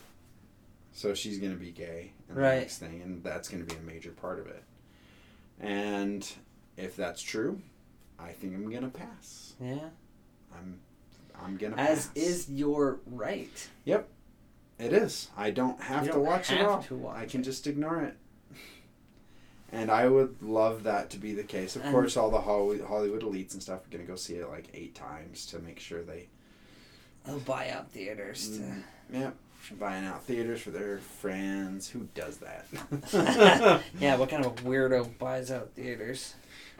so she's gonna be gay in the Right. next thing, and that's gonna be a major part of it. And if that's true, I think I'm gonna pass. yeah. I'm I'm gonna As pass. is your right. Yep. It is. I don't have You to don't watch it all. to watch I can it. just ignore it. And I would love that to be the case. Of And- course, all the Hollywood, Hollywood elites and stuff are going to go see it like eight times to make sure they, They'll buy out theaters. To... Mm, yep, buying out theaters for their friends. Who does that? yeah, what kind of a weirdo buys out theaters?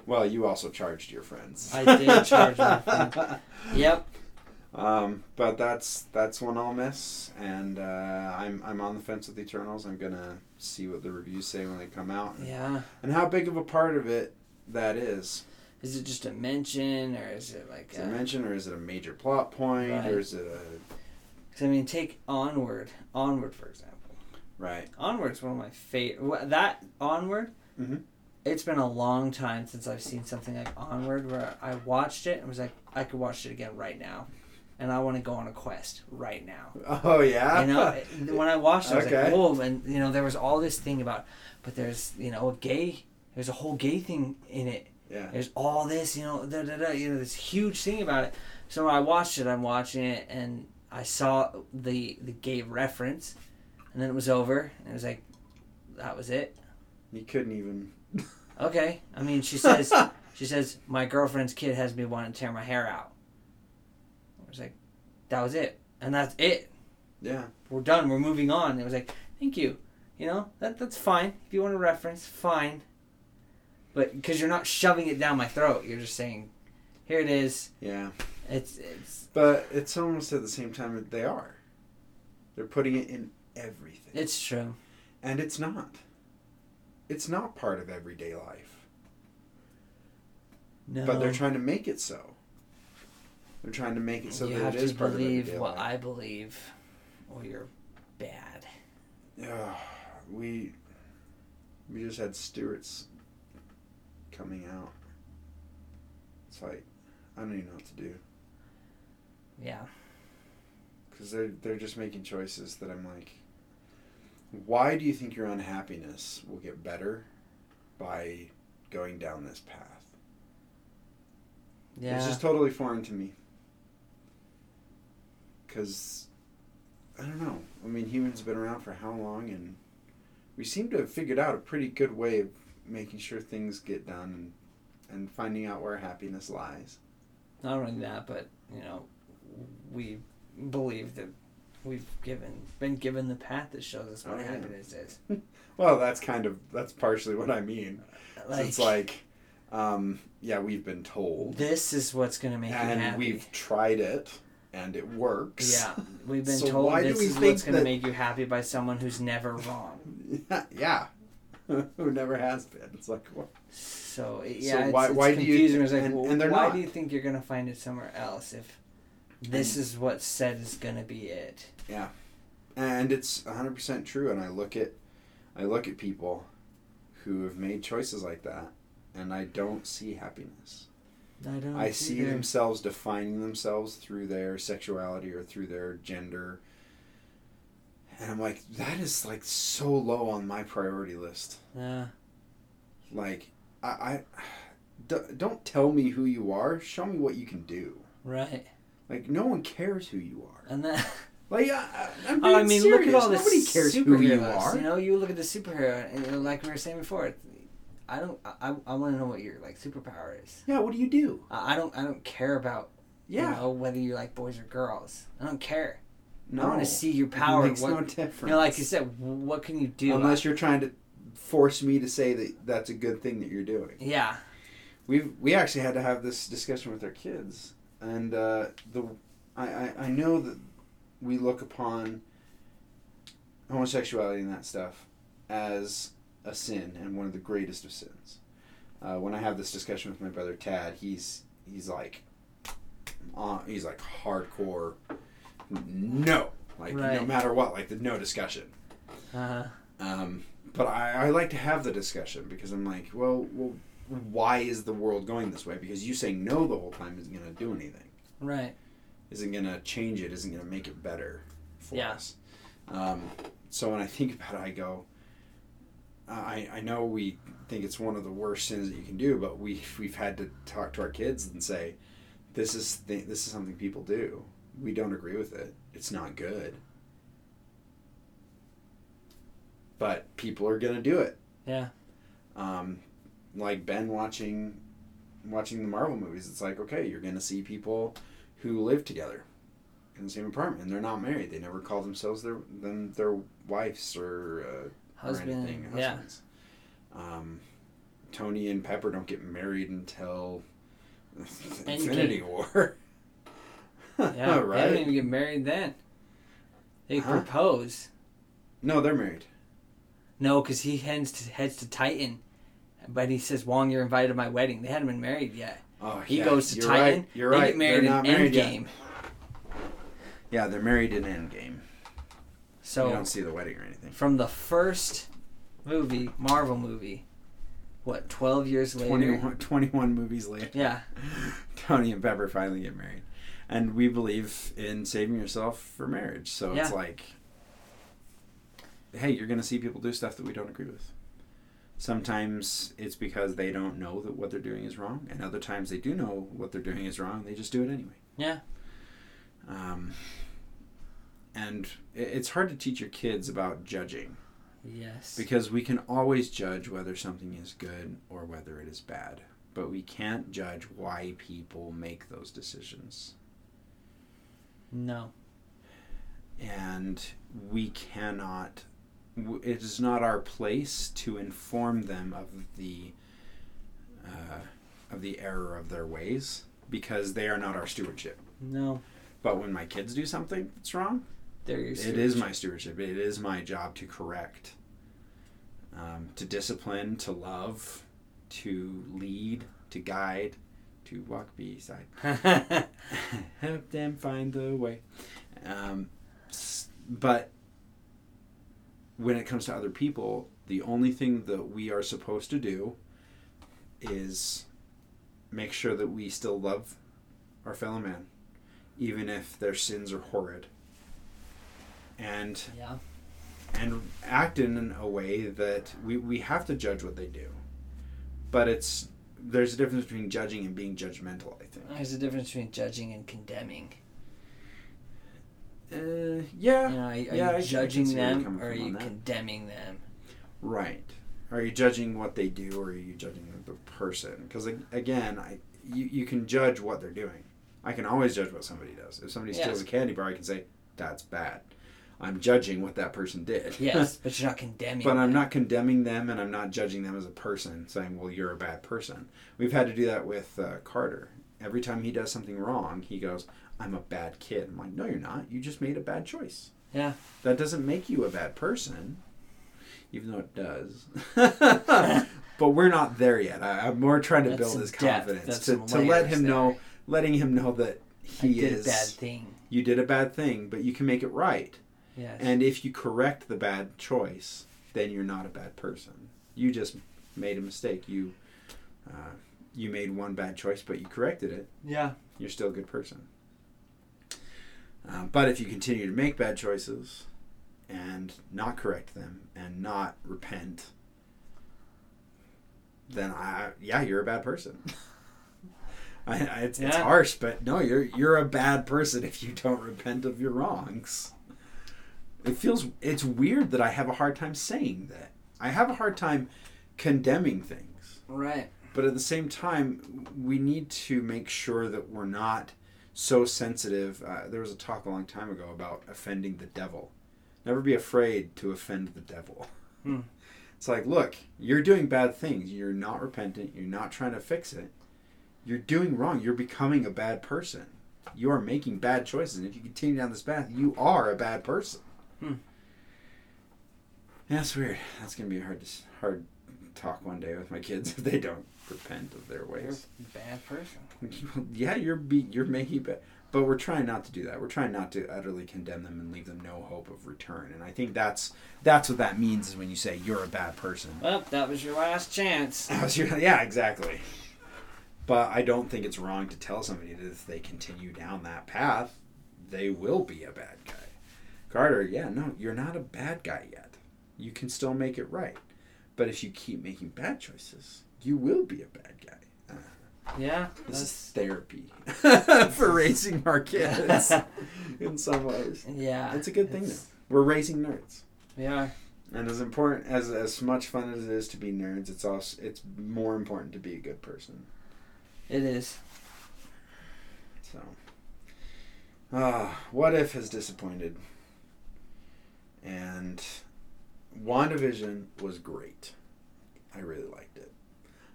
well, you also charged your friends. I did charge my friends. Yep. Um, but that's that's one I'll miss, and uh, I'm I'm on the fence with Eternals. I'm gonna see what the reviews say when they come out, and, Yeah. and how big of a part of it that is. Is it just a mention, or is it like? Is A, a mention, or is it a major plot point, Right. or is it a Cause I mean, take Onward. Onward, for example. right? Onward's one of my favorite. That Onward. Mhm. It's been a long time since I've seen something like Onward where I watched it and was like, I could watch it again right now, and I want to go on a quest right now. Oh yeah. You know, when I watched it, I was Okay. like, whoa, and you know, there was all this thing about, but there's you know a gay, there's a whole gay thing in it. yeah. There's all this, you know, da, da, da, you know, this huge thing about it. So when I watched it, I'm watching it, and I saw the the gay reference, and then it was over, and it was like, that was it. You couldn't even. Okay, I mean, she says, she says, my girlfriend's kid has me wanting to tear my hair out. I was like, that was it, and that's it. Yeah. We're done. We're moving on. It was like, thank you. You know that that's fine. If you want a reference, fine. But because you're not shoving it down my throat, you're just saying, here it is. Yeah. It's it's But it's almost at the same time that they are. They're putting it in everything. it's true. and it's not. It's not part of everyday life. No, But they're trying to make it so. They're trying to make it so you that have it is to part believe of everyday what life. I believe, or you're bad. Yeah, we we just had Stewart's coming out. It's like I don't even know what to do Yeah. because they're they're just making choices that I'm like, why do you think your unhappiness will get better by going down this path? Yeah. It's just totally foreign to me. Because, I don't know. I mean, humans have been around for how long, and we seem to have figured out a pretty good way of making sure things get done and, and finding out where happiness lies. Not only that, but you know, we believe that we've given been given the path that shows us what Oh, yeah. happiness is. Well, that's kind of, that's partially what I mean. So it's like, um, yeah, we've been told. this is what's gonna make you And happy. we've tried it, and it works. yeah, we've been So told this is what's gonna that- make you happy by someone who's never wrong. yeah. Who never has been. It's like, what? So it- So yeah, it's, why- it's why do you- confusing. It's like, and- well, and why not. do you think you're gonna find it somewhere else if this is what said is gonna be it? Yeah, and it's 100% true and i look at i look at people who have made choices like that and i don't see happiness I don't. i see either. themselves defining themselves through their sexuality or through their gender and i'm like that is like so low on my priority list Yeah. like i, I don't tell me who you are show me what you can do Right. Like no one cares who you are And then. like I, I'm Oh, I mean, serious. look at all the nobody cares who you are You know, you look at the superhero, and like we were saying before, I don't. I, I want to know what your like superpower is. yeah what do you do I, I don't. I don't care about. yeah You know, whether you like boys or girls. I don't care. no I want to see your power. It makes what, no difference. you know, like you said, what can you do? Unless you're trying to force me to say that that's a good thing that you're doing. yeah. We've we actually had to have this discussion with our kids, and uh, the I, I I know that we look upon homosexuality and that stuff as a sin and one of the greatest of sins. Uh, when I have this discussion with my brother Tad, he's he's like, uh, he's like hardcore, no, like no matter what, like the no discussion. Uh, Um, but I, I like to have the discussion because I'm like, well, well, why is the world going this way? Because you saying no the whole time isn't going to do anything. right. Isn't going to change it. Isn't going to make it better for Yeah. us. Um, so when I think about it, I go, I, I know we think it's one of the worst sins that you can do, but we we've had to talk to our kids and say, this is th- this is something people do. We don't agree with it. It's not good. But people are gonna do it. Yeah. Um, like Ben watching watching the Marvel movies. It's like okay, you're gonna see people who live together in the same apartment and they're not married. They never call themselves their them their wives or uh, or Husband. anything, Yeah. Um, Tony and Pepper don't get married until Infinity War. Yeah. Right. They don't even get married then. They Huh? propose. No, they're married. No, because he heads to, heads to Titan, but he says, "Wong, you're invited to my wedding." They hadn't been married yet. Oh, He yeah, goes to you're Titan. Right. You're they right. get married they're not in married Endgame. yet. Yeah, they're married in Endgame. So you don't see the wedding or anything. from the first movie, Marvel movie, what twelve years later? 21, 21 movies later. Yeah, Tony and Pepper finally get married. And we believe in saving yourself for marriage. So it's like, hey, you're going to see people do stuff that we don't agree with. Sometimes it's because they don't know that what they're doing is wrong, and other times they do know what they're doing is wrong. They just do it anyway. yeah, Um, and it's hard to teach your kids about judging yes, because we can always judge whether something is good or whether it is bad, but we can't judge why people make those decisions. No. and we cannot it is not our place to inform them of the uh, of the error of their ways because they are not our stewardship No. but when my kids do something that's wrong it is my stewardship it is my job to correct um, to discipline to love to lead to guide to walk beside help them find the way. Um, but when it comes to other people, the only thing that we are supposed to do is make sure that we still love our fellow man, even if their sins are horrid, and yeah. and act in a way that we, we have to judge what they do, but it's there's a difference between judging and being judgmental. I think. There's a difference between judging and condemning. Uh, yeah. You know, are, are Yeah, you I judging see where you're them or are you condemning them? Right. Are you judging what they do, or are you judging the person? Because again, I you, you can judge what they're doing. I can always judge what somebody does. If somebody steals a candy bar, I can say that's bad. I'm judging what that person did. Yes, but you're not condemning. but I'm not condemning them, and I'm not judging them as a person, saying, "Well, you're a bad person." We've had to do that with uh, Carter. Every time he does something wrong, he goes, "I'm a bad kid." I'm like, "No, you're not. You just made a bad choice." Yeah. That doesn't make you a bad person, even though it does. but we're not there yet. I, I'm more trying to That's build his depth. confidence That's to, to let him there. know, letting him know that he did is. a bad thing. You did a bad thing, but you can make it right. Yes. And if you correct the bad choice, then you're not a bad person. You just made a mistake. You uh, you made one bad choice, but you corrected it. yeah. You're still a good person. Um, but if you continue to make bad choices and not correct them and not repent, then I yeah you're a bad person. I, I, it's, it's harsh, but no, you're you're a bad person if you don't repent of your wrongs. It feels it's weird that I have a hard time saying that. I have a hard time condemning things. Right. But at the same time, we need to make sure that we're not so sensitive. Uh, there was a talk a long time ago about offending the devil. Never be afraid to offend the devil. Hmm. It's like, look, you're doing bad things. You're not repentant. You're not trying to fix it. You're doing wrong. You're becoming a bad person. You are making bad choices. And if you continue down this path, you are a bad person. Hmm. Yeah, that's weird. That's gonna be a hard, hard talk one day with my kids if they don't repent of their You're ways. a bad person. yeah, you're be you're making bad, but we're trying not to do that. We're trying not to utterly condemn them and leave them no hope of return. And I think that's that's what that means is when you say you're a bad person. Well, that was your last chance. That was your- yeah, exactly. But I don't think it's wrong to tell somebody that if they continue down that path, they will be a bad guy. Carter, yeah, no, you're not a bad guy yet. You can still make it right. But if you keep making bad choices, you will be a bad guy. Uh, Yeah. this is therapy for raising our kids in some ways. yeah. It's a good thing, it's- We're raising nerds. We are. And as important as as much fun as it is to be nerds, it's also it's more important to be a good person. It is. So, ah, what if has disappointed, and WandaVision was great. I really liked it.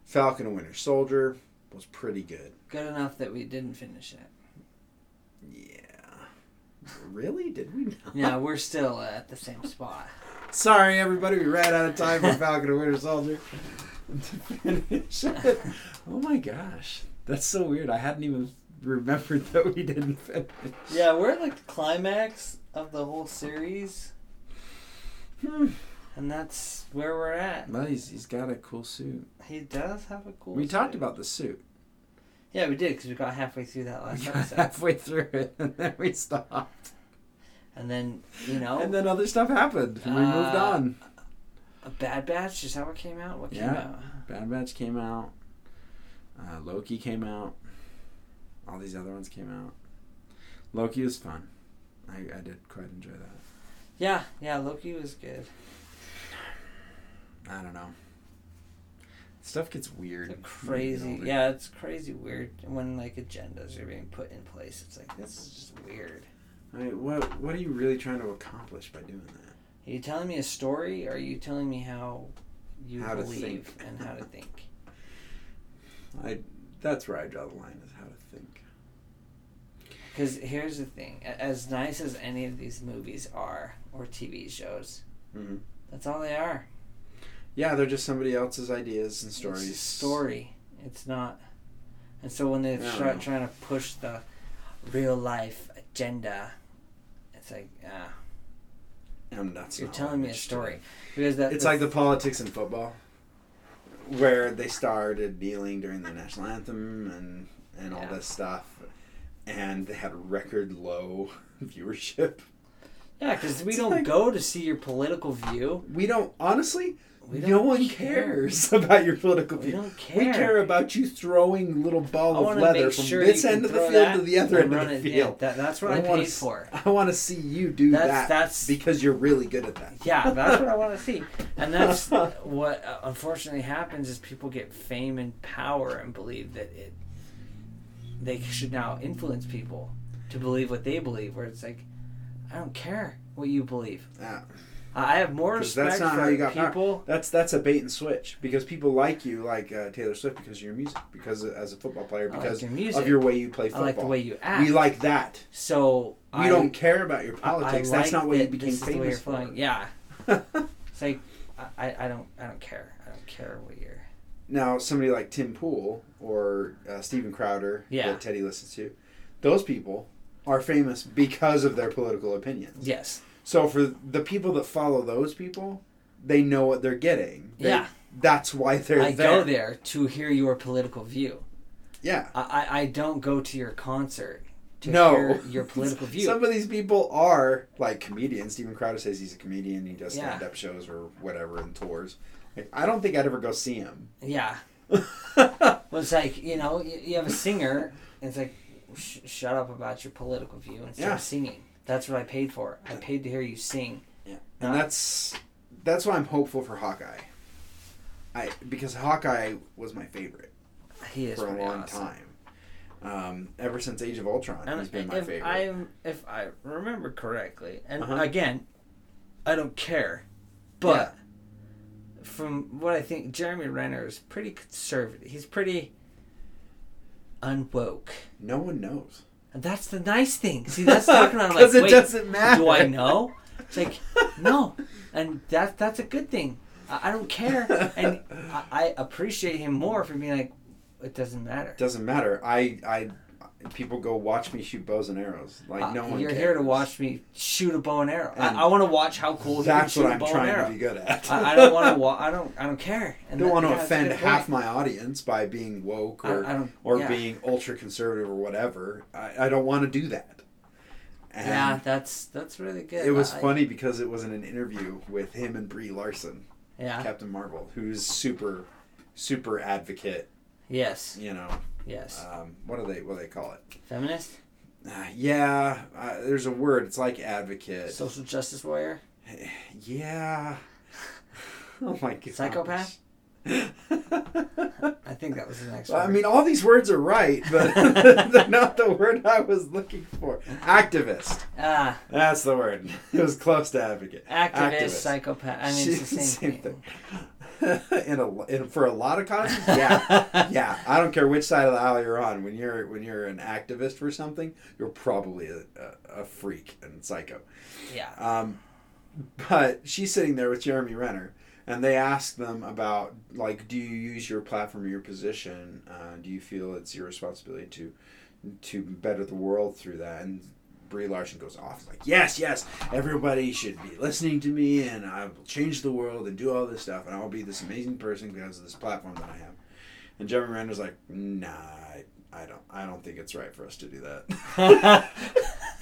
Falcon and Winter Soldier was pretty good. Good enough that we didn't finish it. Yeah. Really? Did we? Not? Yeah, we're still at the same spot. Sorry, everybody. We ran out of time for Falcon and Winter Soldier to finish it. Oh my gosh, that's so weird. I hadn't even remembered that we didn't finish. Yeah, we're at like the climax of the whole series, Hmm. And that's where we're at. Well, he's, he's got a cool suit. He does have a cool. we talked about the suit. Yeah, we did because we got halfway through that last episode, halfway through it, and then we stopped. and then you know, And then other stuff happened. And We moved Uh, on. a Bad Batch is that what came out? What came Yeah. out? Bad Batch came out. Uh, Loki came out. All these other ones came out. Loki was fun. I, I did quite enjoy that. Yeah, yeah, Loki was good. I don't know. Stuff gets weird. It's when you get crazy. Yeah, it's crazy weird when like agendas are being put in place. It's like this is just weird. I mean, what what are you really trying to accomplish by doing that? Are you telling me a story, or are you telling me how you How believe and how to think? I that's where I draw the line is how to think. Because here's the thing: as nice as any of these movies are or TV shows, Mhm. that's all they are. Yeah, they're just somebody else's ideas and stories. It's a story. It's not. And so when don't try, know. trying to push the real life agenda, it's like, ah, And that's you're not telling me a story. Because that, It's like the politics in football, where they started kneeling during the national anthem and and all Yeah. this stuff, and they had record low viewership. yeah, because we It's don't like- go to see your political view. We don't honestly. We no one care. cares about your political We don't care. We care about you throwing little I ball of leather from sure this end of the field to the other end of the it- yeah, field. that, that's what I, wanna paid for. I want to see you do That's- that that's- because you're really good at that. Yeah, that's what I want to see. And that's what uh, unfortunately happens is people get fame and power and believe that it they should now influence people to believe what they believe. Where it's like, I don't care what you believe. Yeah. I have more respect that's not for how you got power. people. That's that's a bait and switch because people like you, like uh, Taylor Swift, because of your music, because as a football player, like because your music. of your way you play football. I like the way you act. we like that. so We I, don't care about your I- I politics. like that's not what you became this is the way famous you're for. Yeah, it's like I, I don't I don't care. I don't care what you're. now, somebody like Tim Pool or uh, Steven Crowder Yeah. that Teddy listens to, those people are famous because of their political opinions. Yes. So for the people that follow those people, they know what they're getting. They- Yeah. That's why they're there. I there. go there to hear your political view. Yeah. I, I, don't go to your concert to no. hear your political view. Some of these people are like comedians. Steven Crowder says he's a comedian. He does stand up shows or whatever and tours. Like, I don't think I'd ever go see him. yeah. Well, it's like, you know, you, you have a singer, and it's like, sh- shut up about your political view and start Yeah. singing. That's what I paid for. I paid to hear you sing. Yeah. And that's that's why I'm hopeful for Hawkeye. I because Hawkeye was my favorite He is for a long awesome. time. Um, ever since Age of Ultron, And he's been my favorite. I'm, if I remember correctly, and Uh-huh. again, I don't care, but from what I think, Jeremy Renner is pretty conservative. He's pretty unwoke. no one knows. And that's the nice thing. See, that's talking about. Like, it wait, doesn't matter. do I know? It's like, no, and that that's a good thing. I, I don't care, and I, I appreciate him more for being like, it doesn't matter. Doesn't matter. I I people go watch me shoot bows and arrows. Like no Uh, one. You're cares. here to watch me shoot a bow and arrow. And I, I want to watch how cool That's what I'm trying to be good at. I, I don't want to. Wa- I don't. I don't care. I And don't that- want to yeah, offend half my audience by being woke or I or yeah. being ultra conservative or whatever. I, I don't want to do that. And Yeah, that's that's really good. it was funny because it was in an interview with him and Brie Larson, Yeah. Captain Marvel, who's super, super advocate. Yes. You know, Yes. um, what do they what do they call it? Feminist. Uh, yeah, uh, there's a word. It's like advocate. Social justice warrior. yeah. Oh my god. Psychopath? I think that was the next Well, I mean, all these words are right, but they're not the word I was looking for. Activist. ah, That's the word. It was close to advocate. activist, psychopath. I mean, it's the same, thing. in a, in, for a lot of causes, yeah, yeah. I don't care which side of the aisle you're on. When you're when you're an activist for something, you're probably a, a, a freak and psycho. yeah. Um, but she's sitting there with Jeremy Renner, and they ask them about like, do you use your platform or your position? Uh, do you feel it's your responsibility to to better the world through that? And Brie Larson goes off like, yes, yes, everybody should be listening to me, and I will change the world and do all this stuff, and I'll be this amazing person because of this platform that I have. And Jeremy Renner's like, nah, I, I don't, I don't think it's right for us to do that.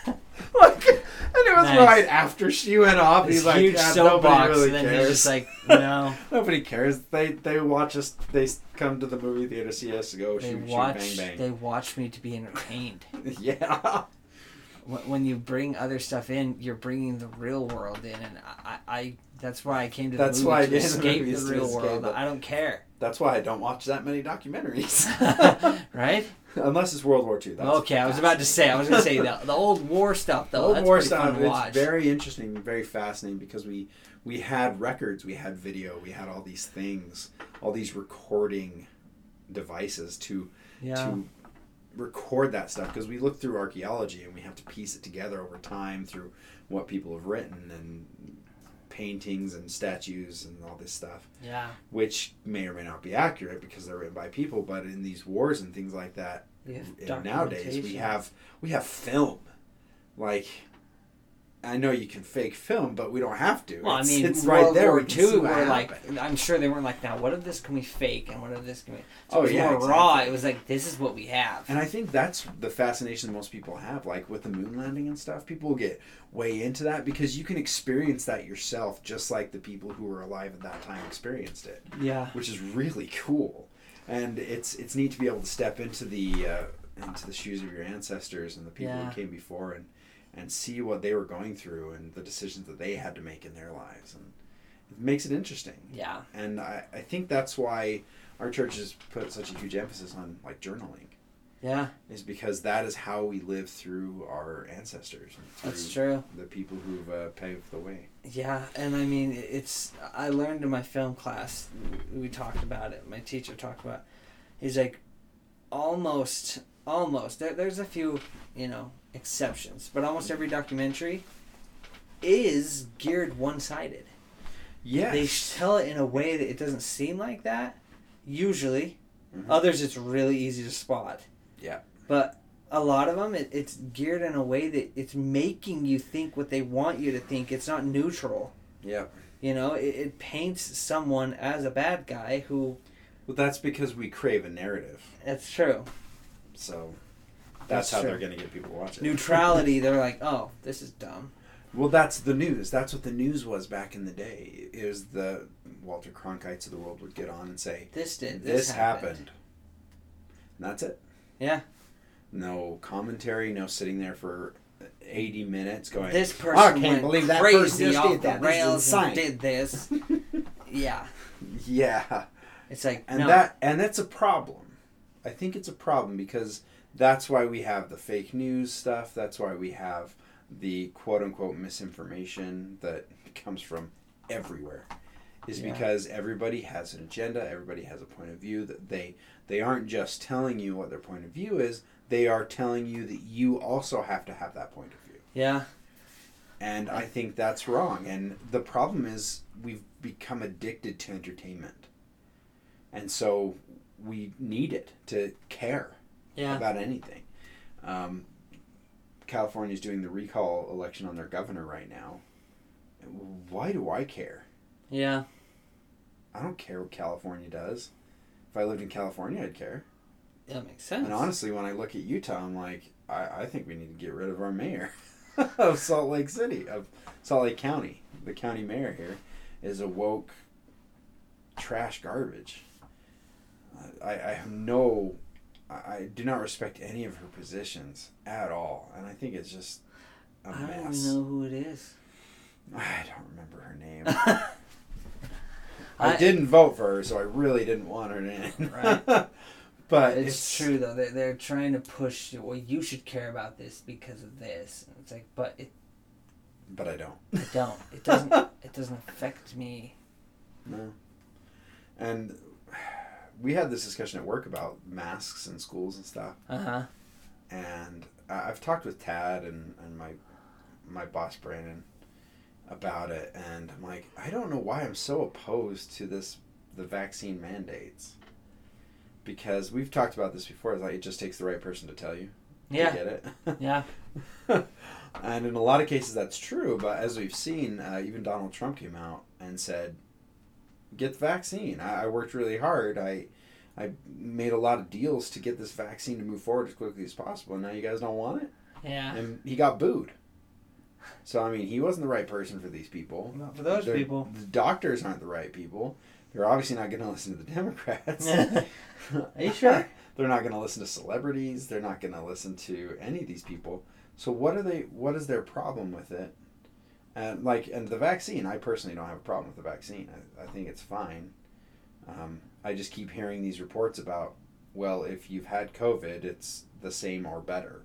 like, and it was Nice. right after she went off. This he's like, huge yeah, soapbox, nobody really and then cares. he's just like, no. nobody cares. They they watch us. They come to the movie theater, see us go They shoot, watch. shoot, bang, They watch me to be entertained. yeah. When you bring other stuff in, you're bringing the real world in, and I, I that's why I came to the That's why I to the escape the real escape world. I don't care, That's why I don't watch that many documentaries. right? Unless it's World War II. That's okay, I was about to say. I was going to say the, the old war stuff though. Old that's war stuff. fun to It's watch. very interesting, very fascinating because we we had records, we had video, we had all these things, all these recording devices to yeah. to record that stuff because we look through archaeology and we have to piece it together over time through what people have written and paintings and statues and all this stuff. Yeah. which may or may not be accurate because they're written by people but in these wars and things like that nowadays we have we have film. Like I know you can fake film, but we don't have to. Well, I mean, it's World right there. War We can II what were like, happened. I'm sure they weren't like, now what of this can we fake and what of this can we? So Oh, it was yeah, more raw. It was like, this is what we have. And I think that's the fascination that most people have, like with the moon landing and stuff. People get way into that because you can experience that yourself, just like the people who were alive at that time experienced it, yeah. which is really cool. And it's it's neat to be able to step into the uh, into the shoes of your ancestors and the people Yeah. who came before, and and see what they were going through and the decisions that they had to make in their lives, and it makes it interesting. Yeah. And I, I think that's why our church has put such a huge emphasis on like journaling Yeah. is because that is how we live through our ancestors through That's true. the people who've uh, paved the way. Yeah, and I mean, it's. I learned in my film class, we talked about it. My teacher talked about. He's like, almost, almost. There, there's a few, you know, exceptions, but almost every documentary is geared one-sided. Yeah. They tell it in a way that it doesn't seem like that. Usually, Mhm. others it's really easy to spot. Yeah. But a lot of them, it, it's geared in a way that it's making you think what they want you to think. It's not neutral. yeah. You know, it, it paints someone as a bad guy who. Well, that's because we crave a narrative. That's true. So that's, That's how true. they're going to get people watching. Neutrality, they're like, oh, this is dumb. Well, that's the news. That's what the news was back in the day. It was the Walter Cronkites of the world would get on and say, This did. "This, This, happened." And that's it. Yeah. No commentary. No sitting there for eighty minutes going. This person I can't believe that crazy person just did that. the This is rails did this. Yeah. yeah. It's like, and no. that and that's a problem i think it's a problem because that's why we have the fake news stuff. That's why we have the quote unquote misinformation that comes from everywhere. Is Yeah. because everybody has an agenda everybody has a point of view that they they aren't just telling you what their point of view is they are telling you that you also have to have that point of view. Yeah. and i think that's wrong. And the problem is we've become addicted to entertainment. And so we need it to care Yeah. about anything. Um, is doing the recall election on their governor right now. Why do i care? Yeah. i don't care what california does. If i lived in california i'd care. That makes sense. and honestly when i look at utah i'm like i, I think we need to get rid of our mayor of salt lake city of salt lake county. The county mayor here is a woke trash garbage. I, I have no I, I do not respect any of her positions at all and i think it's just a I don't even know who it is. i don't remember her name I- I, didn't vote for her so i really didn't want her in Right. but It's, it's, true though. They're, they're trying to push. Well, you should care about this because of this. And it's like, but it, but i don't it don't. It doesn't. it doesn't affect me. No. And we had this discussion at work about masks in schools and stuff. Uh huh. And I've talked with Tad and, and my my boss Brandon about it, and I'm like, I don't know why I'm so opposed to this the vaccine mandates. Because we've talked about this before. It's like it just takes the right person to tell you. to Yeah. get it. Yeah. and in a lot of cases that's true, but as we've seen, uh, even Donald Trump came out and said, "Get the vaccine." I, I worked really hard. I I made a lot of deals to get this vaccine to move forward as quickly as possible. And now you guys don't want it, Yeah. and he got booed. So I mean, he wasn't the right person for these people. Not for those They're- people. The doctors aren't the right people. They're obviously not going to listen to the Democrats. Are you sure? They're not going to listen to celebrities. They're not going to listen to any of these people. So what are they? What is their problem with it? And like, and the vaccine, I personally don't have a problem with the vaccine. I, I think it's fine. Um, I just keep hearing these reports about well, if you've had COVID, it's the same or better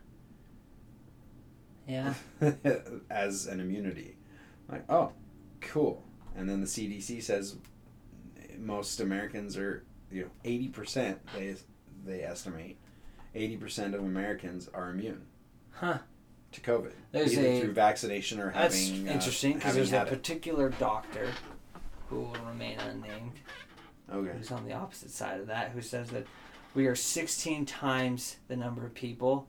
Yeah. as an immunity. Like, oh, cool. And then the CDC says most Americans are, you know, eighty percent. They they estimate eighty percent of Americans are immune Huh. To COVID, There's either a- through vaccination or That's having. uh, interesting because having there's a had it. particular doctor who will remain unnamed, Okay. who's on the opposite side of that, who says that we are 16 times the number of people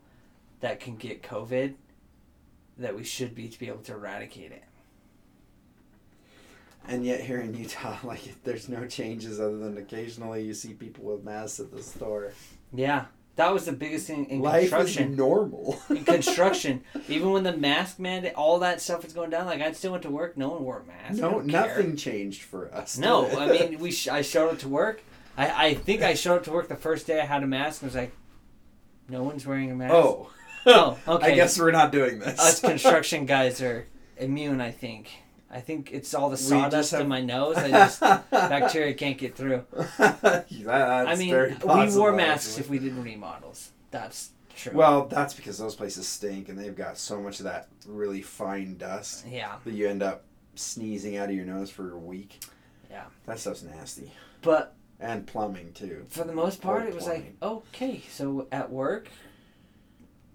that can get COVID that we should be to be able to eradicate it. And yet here in Utah, like there's no changes other than occasionally you see people with masks at the store. Yeah, that was the biggest thing in Life is construction. normal. in construction, even when the mask mandate, all that stuff was going down, like I still went to work, no one wore a mask. No, don't care. nothing changed for us. No. I mean, we. Sh- I showed up to work. I, I think I showed up to work the first day I had a mask. and was like, no one's wearing a mask. oh, Oh, okay. I guess we're not doing this. us construction guys are immune. I think. I think it's all the sawdust have- in my nose. I just bacteria can't get through. That's I mean, very we wore masks actually. if we did remodels. That's true. Well, that's because those places stink and they've got so much of that really fine dust yeah, that you end up sneezing out of your nose for a week. Yeah. That stuff's nasty. but And plumbing too. for the most part, it was like okay. So at work,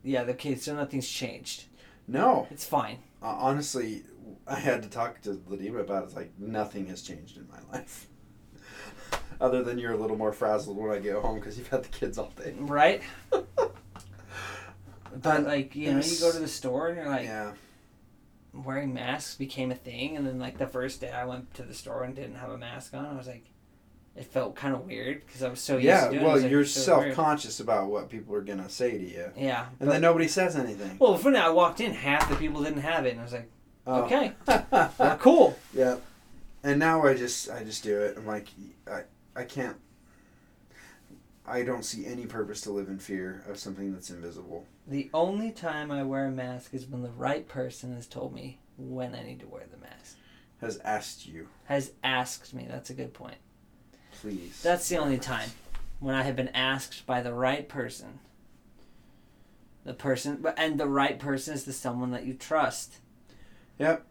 yeah, the kids. So nothing's changed. No, It's fine. uh, honestly, I had to talk to Ladima about it. It's like nothing has changed in my life. Other than you're a little more frazzled when I get home because you've had the kids all day. Right? But like you know, you go to the store and you're like yeah. wearing masks became a thing, and then like the first day I went to the store and didn't have a mask on, I was like, it felt kind of weird because I was so used Yeah, well, like, you're so self conscious about what people are going to say to you. Yeah, And but- then nobody says anything. well, for now I walked in, half the people didn't have it, and I was like, Oh. okay, well, cool. Yeah. And now I just I just do it. I'm like I I can't I don't see any purpose to live in fear of something that's invisible. The only time I wear a mask is when the right person has told me when I need to wear the mask. Has asked you, Has asked me. That's a good point. please. That's the only time when I have been asked by the right person. The person, but and the right person is the someone that you trust. Yep.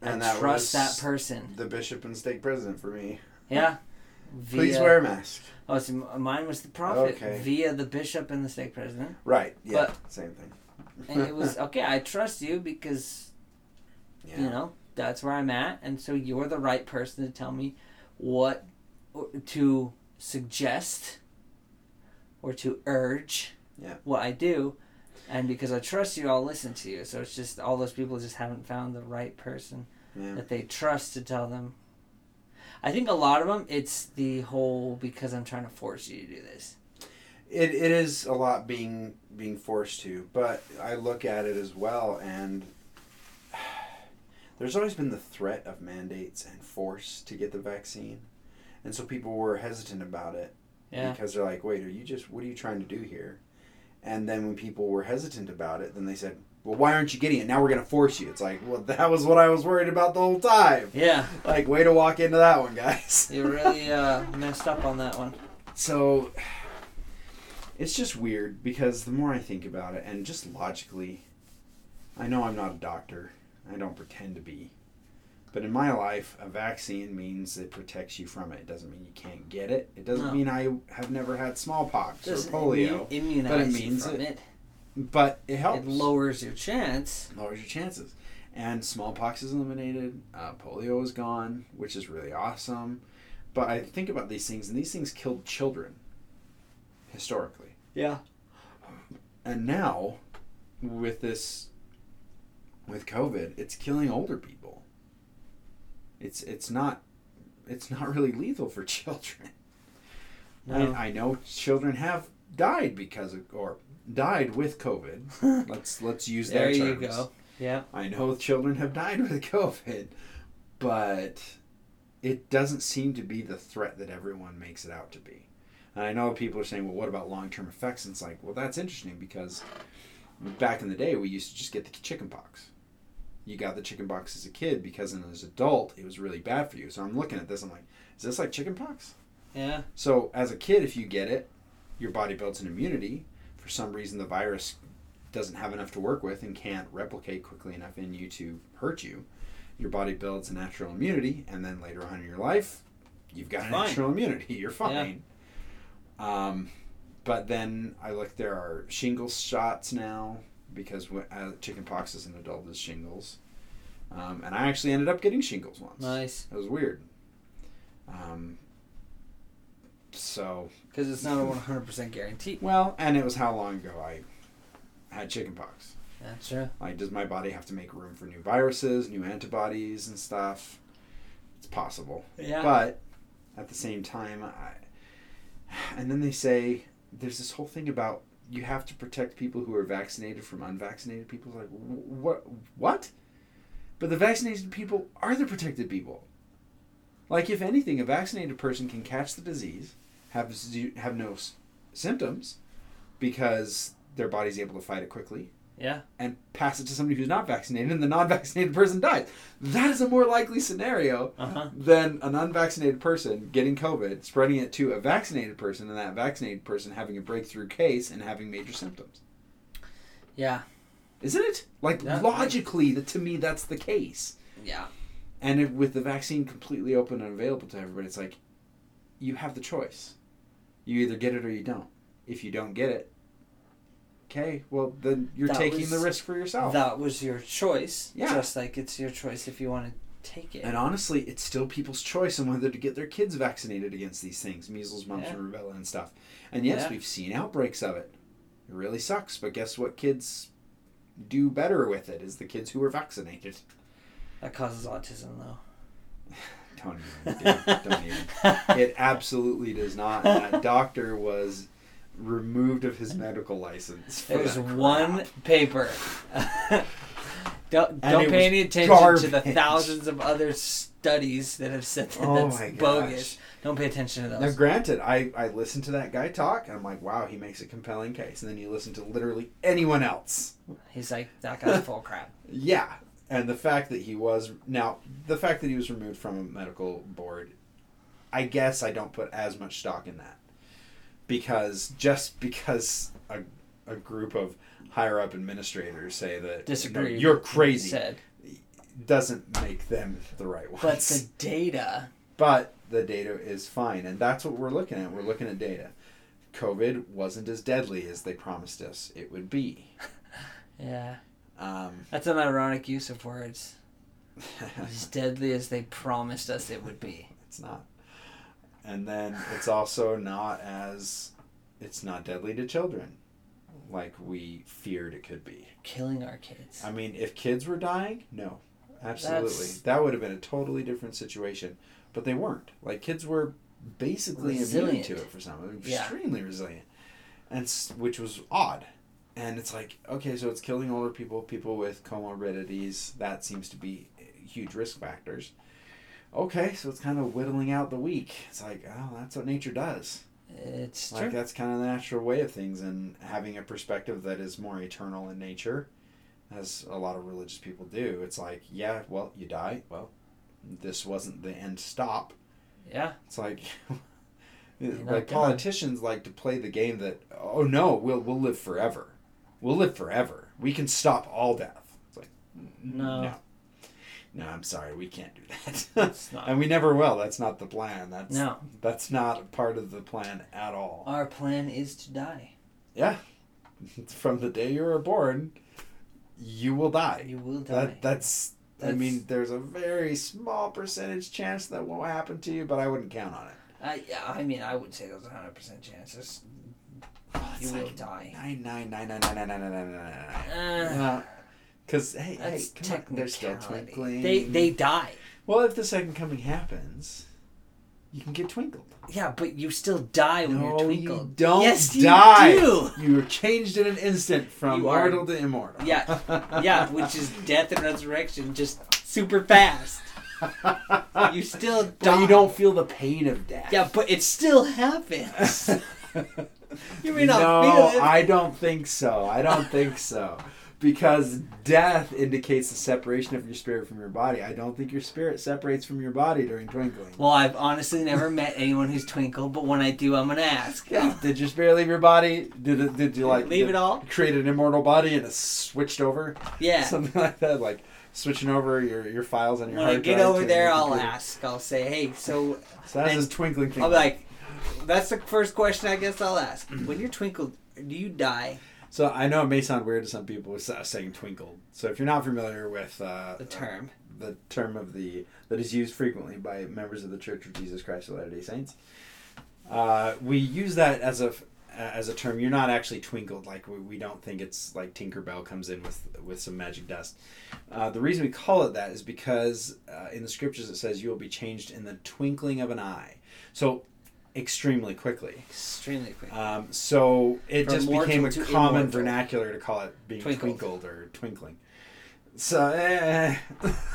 And, that trust was that person. the bishop and stake president for me. Yeah. Please wear a mask. Oh, so mine was the prophet Okay. via the bishop and the stake president, Right. Yeah. But- same thing. and it was okay. I trust you because yeah. you know that's where I'm at, and so you're the right person to tell me what to suggest or to urge Yeah. what I do. And because I trust you, I'll listen to you. So it's just all those people just haven't found the right person Yeah. that they trust to tell them. I think a lot of them, it's the whole because I'm trying to force you to do this. It, it is a lot being being forced to, but I look at it as well, and there's always been the threat of mandates and force to get the vaccine, and so people were hesitant about it Yeah. because they're like, "Wait, are you just what are you trying to do here?" And then when people were hesitant about it, then they said, "Well, why aren't you getting it? Now we're going to force you." It's like, well, that was what I was worried about the whole time. Yeah. Like, way to walk into that one, guys. You really uh, messed up on that one. So it's just weird because the more I think about it, and just logically, I know I'm not a doctor. I don't pretend to be. But in my life, a vaccine means it protects you from it. It doesn't mean you can't get it. It doesn't No. mean I have never had smallpox Doesn't or polio. immu- immunize but it you means from it- it. But it helps. It lowers your chance. lowers your chances. And smallpox is eliminated. Uh, polio is gone, which is really awesome. But I think about these things, and these things killed children historically. Yeah. And now, with this, with COVID, it's killing older people. It's it's not, it's not really lethal for children. No. I, I know children have died because of or died with COVID. let's let's use there their you go. Yeah. I know children have died with COVID, but it doesn't seem to be the threat that everyone makes it out to be. And I know people are saying, well, what about long term effects? And it's like, well, that's interesting because back in the day, we used to just get the chicken pox. You got the chicken pox as a kid because as an adult, it was really bad for you. So I'm looking at this, I'm like, is this like chicken pox? Yeah. So as a kid, if you get it, your body builds an immunity. For some reason, the virus doesn't have enough to work with and can't replicate quickly enough in you to hurt you. Your body builds a natural immunity, and then later on in your life, you've got natural immunity. You're fine. Um, but then I look, there are shingles shots now because wh- uh, chickenpox as an adult is shingles. Um, and I actually ended up getting shingles once. Nice. It was weird. Um, so, Because it's not a 100% guarantee. well, and it was how long ago I had chickenpox. That's true. Like, does my body have to make room for new viruses, new antibodies, and stuff? It's possible. Yeah. But at the same time, I, and then they say there's this whole thing about you have to protect people who are vaccinated from unvaccinated people. Like, what? What? But the vaccinated people are the protected people. Like, if anything, a vaccinated person can catch the disease, have have no s- symptoms, because their body's able to fight it quickly, yeah. and pass it to somebody who's not vaccinated, and the non-vaccinated person dies. That is a more likely scenario Uh huh. than an unvaccinated person getting COVID, spreading it to a vaccinated person, and that vaccinated person having a breakthrough case and having major symptoms. Yeah. Isn't it? Like Yeah. logically, that to me, that's the case. Yeah. And if, with the vaccine completely open and available to everybody, it's like you have the choice. You either get it or you don't. If you don't get it, okay, well then you're That taking was- the risk for yourself. That was your choice. Yeah. Just like it's your choice if you want to take it. And honestly, it's still people's choice on whether to get their kids vaccinated against these things measles, mumps, Yeah. and rubella and stuff. And yes, Yeah. we've seen outbreaks of it. It really sucks, but guess what kids do better with it is the kids who are vaccinated. That causes autism, though. Don't even, dude, don't even. It absolutely does not. That doctor was removed of his medical license. It was one paper. don't don't pay any attention to the thousands of other studies that have said that Oh that's bogus. Don't pay attention to those. Now, granted, I, I listened to that guy talk, and I'm like, wow, he makes a compelling case. And then you listen to literally anyone else. He's like that guy's full crap. Yeah, and the fact that he was now the fact that he was removed from a medical board, I guess I don't put as much stock in that because just because a, a group of higher up administrators say that Disagree. "No, you're with what he crazy Said. doesn't make them the right ones. But the data. But the data is fine, and that's what we're looking at. We're looking at data. COVID wasn't as deadly as they promised us it would be. Yeah. Um, That's an ironic use of words. As deadly as they promised us it would be. It's not. And then it's also not as it's not deadly to children like we feared it could be. Killing our kids. I mean, if kids were dying, no. Absolutely. That's- That would have been a totally different situation. But they weren't. Like kids were basically immune to it for some. Yeah. Extremely resilient. And which was odd. And it's like, okay, so it's killing older people, people with comorbidities. That seems to be huge risk factors. Okay, so it's kind of whittling out the weak. It's like, oh, that's what nature does. It's Like true. that's kind of the natural way of things, and having a perspective that is more eternal in nature, as a lot of religious people do. It's like, yeah, well, you die. Well, this wasn't the end stop. Yeah. It's like, like politicians like to play the game that, oh no, we'll we'll live forever, we'll live forever. We can stop all death. It's like, No. no, no. I'm sorry, we can't do that. And we never will. That's not the plan. That's No. that's not part of the plan at all. Our plan is to die. Yeah. From the day you were born, you will die. You will die. That that's, I mean, there's a very small percentage chance that won't happen to you, but I wouldn't count on it. I, yeah, I mean, I would say there's a hundred percent chances you will like die. Nine nine nine nine nine nine nine nine nine nine Uh, nine. Because hey, hey, come on, they're still twinkling. They they die. well, if the second coming happens, you can get twinkled. Yeah, but you still die when you're No, twinkled. you don't yes, die. You do. You are changed in an instant from You are- mortal to immortal. Yeah, yeah, which is death and resurrection, just super fast. You still die. But you don't feel the pain of death. Yeah, but it still happens. You may not no, feel it. I don't think so. I don't think so. Because death indicates the separation of your spirit from your body. I don't think your spirit separates from your body during twinkling. Well, I've honestly never met anyone who's twinkled, but when I do, I'm gonna ask. Yeah. Did your spirit leave your body? Did it? Did you like Leave did- it all? Create an immortal body and it switched over? Yeah. Something like that, like switching over your, your files on your When I get over there, I'll computer. ask. I'll say, "Hey, so So that's his twinkling thing. I'll be like, that's the first question I guess I'll ask. When you're twinkled, do you die? So I know it may sound weird to some people with uh, saying twinkled. So if you're not familiar with uh, The term. the term of the that is used frequently by members of the Church of Jesus Christ of Latter Day Saints. Uh, we use that as a as a term. You're not actually twinkled. Like we, we don't think it's like Tinkerbell comes in with with some magic dust. Uh, the reason we call it that is because uh, in the scriptures it says you will be changed in the twinkling of an eye. So extremely quickly. Extremely quick. Um, so it From just became a common immortal. vernacular to call it being Twinkled. twinkled or twinkling. So eh,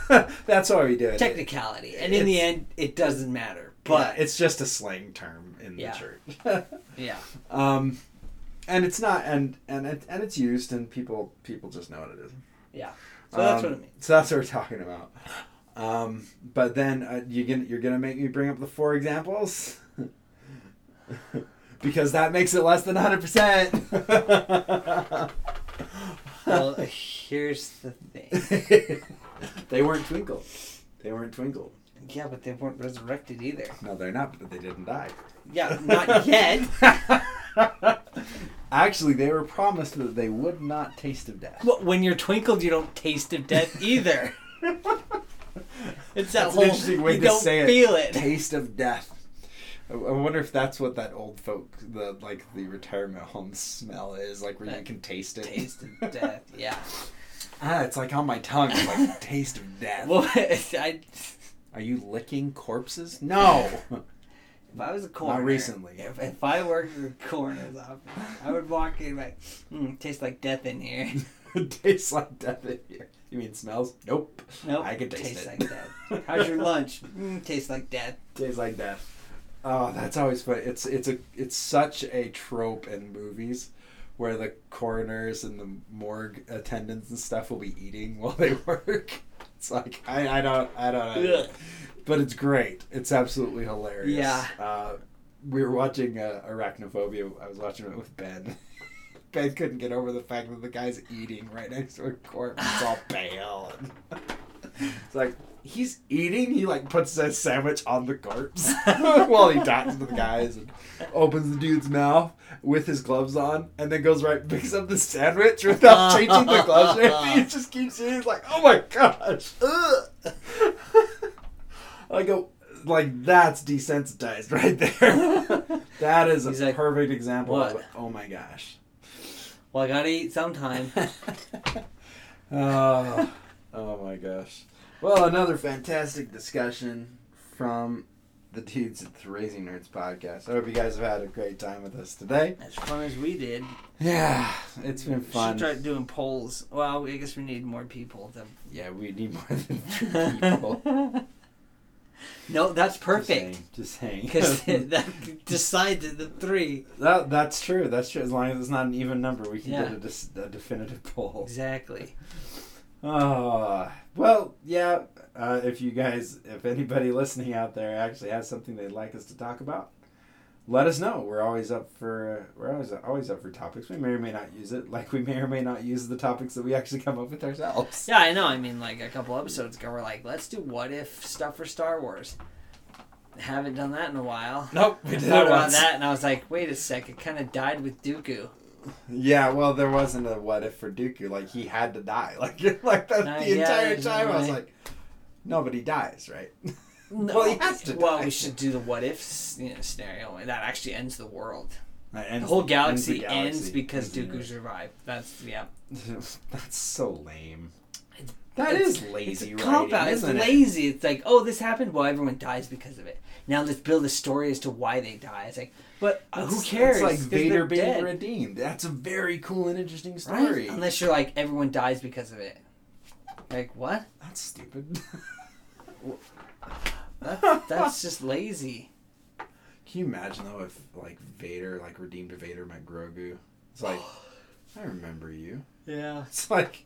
that's why we do it. Technicality, and in the end, it doesn't matter. but But it's just a slang term in Yeah. the church. yeah, um, and it's not, and and it, and it's used, and people people just know what it is. yeah. So that's Um, what it means. So that's what we're talking about. Um, but then uh, you gonna you're gonna make me bring up the four examples because that makes it less than hundred percent. Well, here's the thing. they weren't twinkled. They weren't twinkled. Yeah, but they weren't resurrected either. No, they're not, but they didn't die. Yeah, not yet. Actually, they were promised that they would not taste of death. But when you're twinkled, you don't taste of death either. It's that That's whole an interesting way you to don't say it. feel it. Taste of death. I wonder if that's what that old folk, the like the retirement home smell is, like where you can taste it. Taste of death. Yeah. Ah, it's like on my tongue. It's like taste of death. Well, I, Are you licking corpses? No. if I was a coroner, recently. If, if I worked in a coroner's office, I would walk in like, mm, tastes like death in here. tastes like death in here. You mean smells? Nope. Nope. I can taste tastes it. like death. How's your lunch? Mm, tastes like death. Tastes like death. Oh, that's always fun. It's it's a it's such a trope in movies where the coroners and the morgue attendants and stuff will be eating while they work. It's like I, I don't I don't know. But it's great. It's absolutely hilarious. Yeah. Uh, we were watching uh, Arachnophobia. I was watching it with Ben. Ben couldn't get over the fact that the guy's eating right next to a corpse. It's all pale. It's like he's eating. He like puts a sandwich on the corpse while he talks to the guys and opens the dude's mouth with his gloves on, and then goes right picks up the sandwich without changing the gloves. And he just keeps eating. He's like, oh my gosh. I go. Like that's desensitized right there. that is a like, perfect example "What?" of oh my gosh. Well, I gotta eat sometime. oh, oh my gosh. Well, another fantastic discussion from the dudes at the Raising Nerds podcast. I hope you guys have had a great time with us today. as fun as we did. Yeah, it's been We fun. should try doing polls. Well, I guess we need more people to. Yeah, we need more than three people. no, that's perfect. Just saying. Because that decided the three. that, that's true. That's true. As long as it's not an even number, we can Yeah. get a, dis- a definitive poll. Exactly. Oh, well, yeah. Uh, if you guys, if anybody listening out there actually has something they'd like us to talk about, let us know. We're always up for we're always always up for topics. We may or may not use it. Like we may or may not use the topics that we actually come up with ourselves. Yeah, I know. I mean, like a couple episodes ago, we're like, let's do what if stuff for Star Wars. Haven't done that in a while. Nope, we did I thought about once. that, and I was like, wait a sec, it kind of died with Dooku. Yeah, well, there wasn't a what if for Dooku. Like he had to die. Like like that Uh, the yeah, entire time. no I was like, nobody dies, right? No. Well, he has to Well, die. we should do the what if you know, scenario. and That actually ends the world. And The whole ends galaxy, the ends because Ends the Dooku survived. That's yeah. That's so lame. It's- That is lazy It's a cop out. It's it? lazy. It's like, oh, this happened. Well, everyone dies because of it. Now let's build a story as to why they die. It's like, but uh, who cares? It's like Vader being dead, redeemed. That's a very cool and interesting right? story. Unless you're like everyone dies because of it. Like what? That's stupid. That, that's just lazy. Can you imagine though if like Vader, like redeemed Vader, met Grogu? It's like I remember you. Yeah. It's like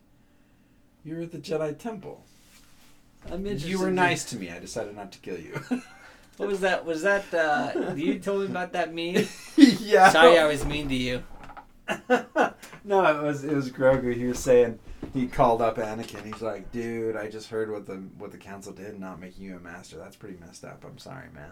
you were at the Jedi Temple. I'm interested. You were nice to me. I decided not to kill you. What was that? Was that uh you told me about that meme? yeah. Sorry I was mean to you. no, it was it was Grogu. He was saying he called up Anakin. He's like, "Dude, I just heard what the what the council did, not making you a master. That's pretty messed up. I'm sorry, man."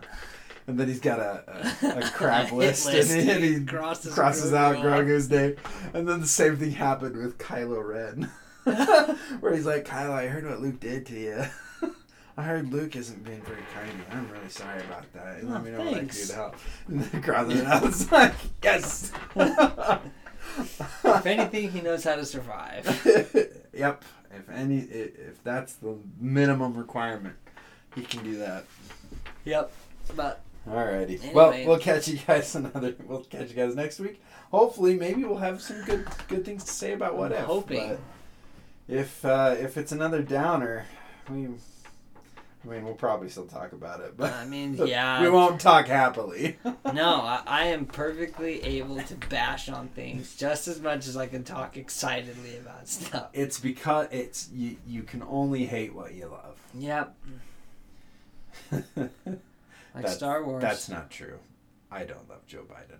And then he's got a a, a crap list, list. and, he, and he Crosses crosses Grogu out. Grogu's name. And then the same thing happened with Kylo Ren, where he's like, Kyle, I heard what Luke did to you." I heard Luke isn't being very kind to you. I'm really sorry about that. Oh, Let me know what I can do thanks. to help. And it out. It's like, yes. If anything, he knows how to survive. yep. If any, if that's the minimum requirement, he can do that. Yep. But Alrighty. Anyway. Well, we'll catch you guys another. We'll catch you guys next week. Hopefully, maybe we'll have some good good things to say about what I'm if. hoping. but If uh, if it's another downer, we. I mean, we'll probably still talk about it, but I mean, yeah. we won't talk happily. No, I, I am perfectly able to bash on things just as much as I can talk excitedly about stuff. It's because it's you. You can only hate what you love. Yep. Like That's- Star Wars. That's not true. I don't love Joe Biden.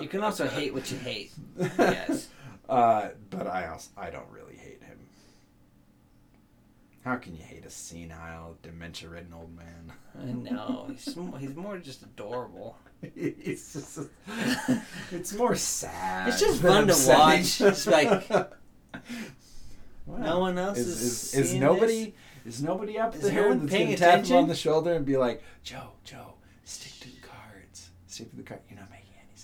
You can also hate what you hate. Yes. Uh, but I also I don't really hate him. How can you hate a senile, dementia-ridden old man? I know. He's, he's more just adorable. it's just it's more sad. It's just fun to upsetting. watch. It's like- Wow. No one else is is is, is nobody is nobody up Is there that's gonna tap him attention? on the shoulder and be like, Joe, Joe, stick to the cards. Stick to the card. You're not making any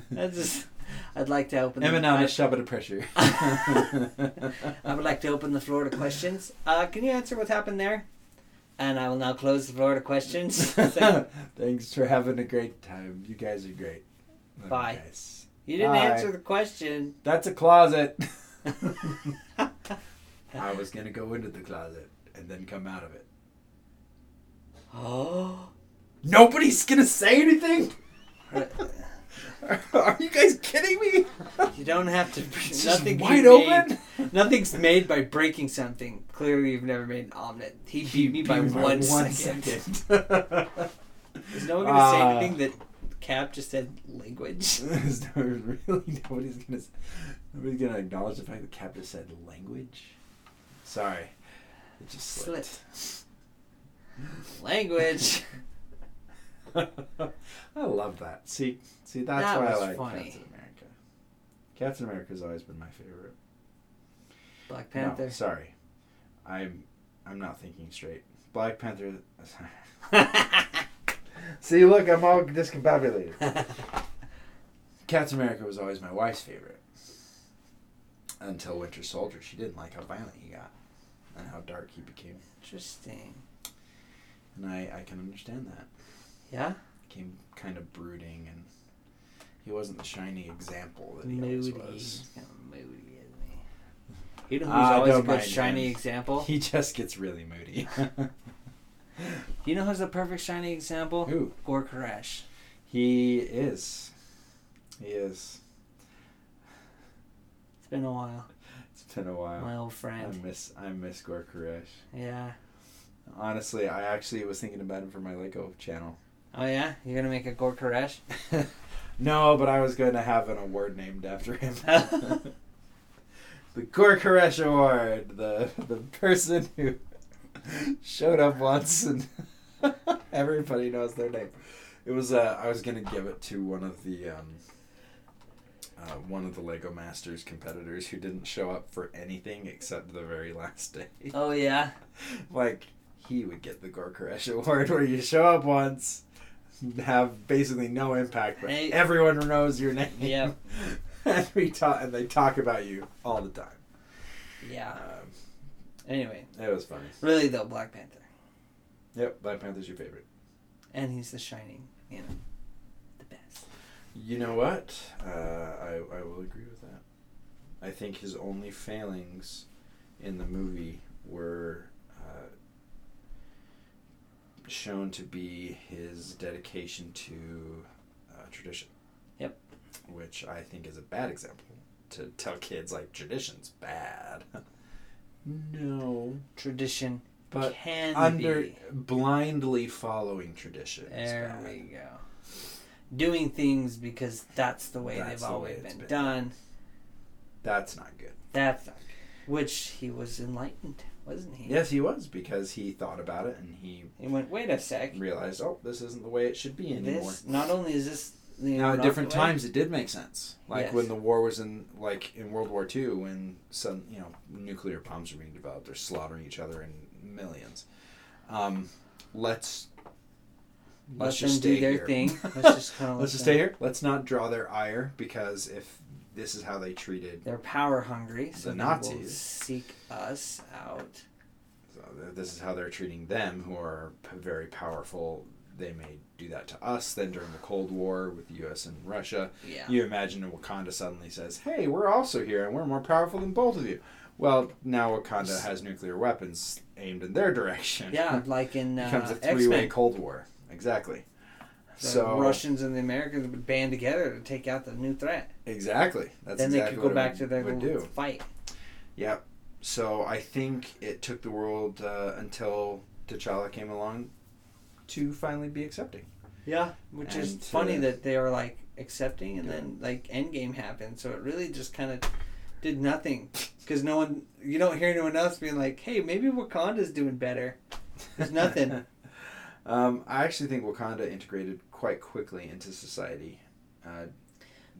sense. That's just. I'd like to open. Emma the, to shove of pressure. I would like to open the floor to questions. Uh, can you answer what happened there? And I will now close the floor to questions. Thanks for having a great time. You guys are great. Love you Bye. guys. you didn't Bye. answer the question. That's a closet. I was gonna go into the closet and then come out of it. Oh. Nobody's gonna say anything. Are you guys kidding me? You don't have to. It's just nothing wide he open. Made, nothing's made by breaking something. Clearly, you've never made an omelet. He beat me by beat me one second. second. Is no one gonna say Uh, anything that Cap just said language? Is there really nobody's gonna nobody's gonna acknowledge the fact that Cap just said language. Sorry, it just slipped. Language. I love that. See, see, that's That why I like funny. Captain America. Captain America's always been my favorite. Black No, Panther. sorry, I'm I'm not thinking straight. Black Panther. see, look, I'm all discombobulated. Captain America was always my wife's favorite. Until Winter Soldier, she didn't like how violent he got, and how dark he became, Interesting. and I I can understand that. Yeah. became kind of brooding and he wasn't the shining example that he Moody. always He's was. kind of moody, isn't he? You know who's Ah, always a don't good mind shiny him. example? He just gets really moody. You know who's the perfect shiny example? Who? Gor Koresh. He is. He is. It's been a while. It's been a while. My old I friend. miss I miss Gor Koresh. Yeah. Honestly, I actually was thinking about him for my Lego channel. Oh yeah? You're gonna make a Gor Koresh? no, but I was going to have an award named after him. the Gor Koresh Award. The the person who showed up once and everybody knows their name. It was uh, I was gonna give it to one of the um, uh, one of the Lego Masters competitors who didn't show up for anything except the very last day. oh yeah. like he would get the Gor Koresh Award where you show up once, have basically no impact, but Hey. everyone knows your name. Yep. and we talk and they talk about you all the time. Yeah. Um, Anyway, it was funny. really though, Black Panther. Yep, Black Panther's your favorite. And he's the shining, you know, the best. You know what? Uh, I I will agree with that. I think his only failings in the movie were uh, shown to be his dedication to uh, tradition. Yep. Which I think is a bad example to tell kids like tradition's bad. no, Tradition but can under be. blindly following tradition. is There bad. we go. Doing things because that's the way That's they've the always it's been, been. done. That's not good. That's not good. Which he was enlightened, wasn't he? Yes, he was because he thought about it and he He went, wait a sec. realized, oh, this isn't the way it should be anymore. This not only is this you Now, at different times, it did make sense. Like Yes. when the war was in, like in World War II, when some, you know, nuclear bombs are being developed, they're slaughtering each other in millions. Um, let's Let let's them just do their here. thing. Let's just kind of let's just stay here. Let's not draw their ire because if this is how they treated, They're power hungry, so The Nazis. seek us out. so this is how they're treating them, who are p- very powerful. They may do that to us. Then during the Cold War with the U.S. and Russia, Yeah. You imagine Wakanda suddenly says, "Hey, we're also here, and we're more powerful than both of you." Well, now Wakanda has nuclear weapons aimed in their direction. Yeah, like in it becomes uh, a three-way Men. Cold War. Exactly. The so Russians and the Americans would band together to take out the new threat. exactly. That's then exactly they could go back would- to their would do. fight. Yep. So I think it took the world uh, until T'Challa came along to finally be accepting. Yeah, which is And, funny uh, that they are like accepting, and Yeah. then like Endgame happened, so it really just kind of did nothing because no one, you don't hear anyone else being like, "Hey, maybe Wakanda's doing better." There's nothing. um, I actually think Wakanda integrated quite quickly into society. Uh,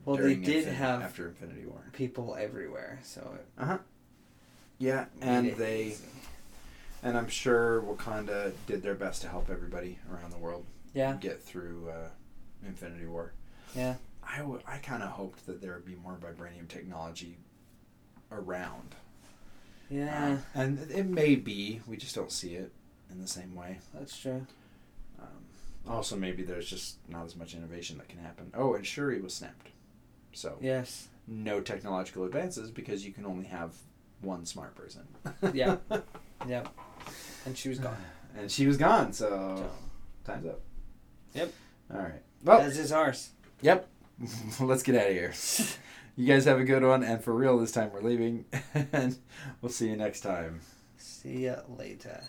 Well, they did Infin- have after Infinity War. people everywhere, so it Yeah, and they easy. and I'm sure Wakanda did their best to help everybody around the world yeah, get through uh, Infinity War. yeah, I, w- I kind of hoped that there would be more vibranium technology around. yeah. Uh, and it may be, we just don't see it in the same way. That's true. Also, maybe there's just not as much innovation that can happen. Oh, and Shuri was snapped. So, Yes. no technological advances because you can only have one smart person. Yeah. Yep. And she was gone. And she was gone, so time's up. Yep. All right. Well, as is ours. yep. Let's get out of here. You guys have a good one, and for real this time we're leaving, and we'll see you next time. See ya later.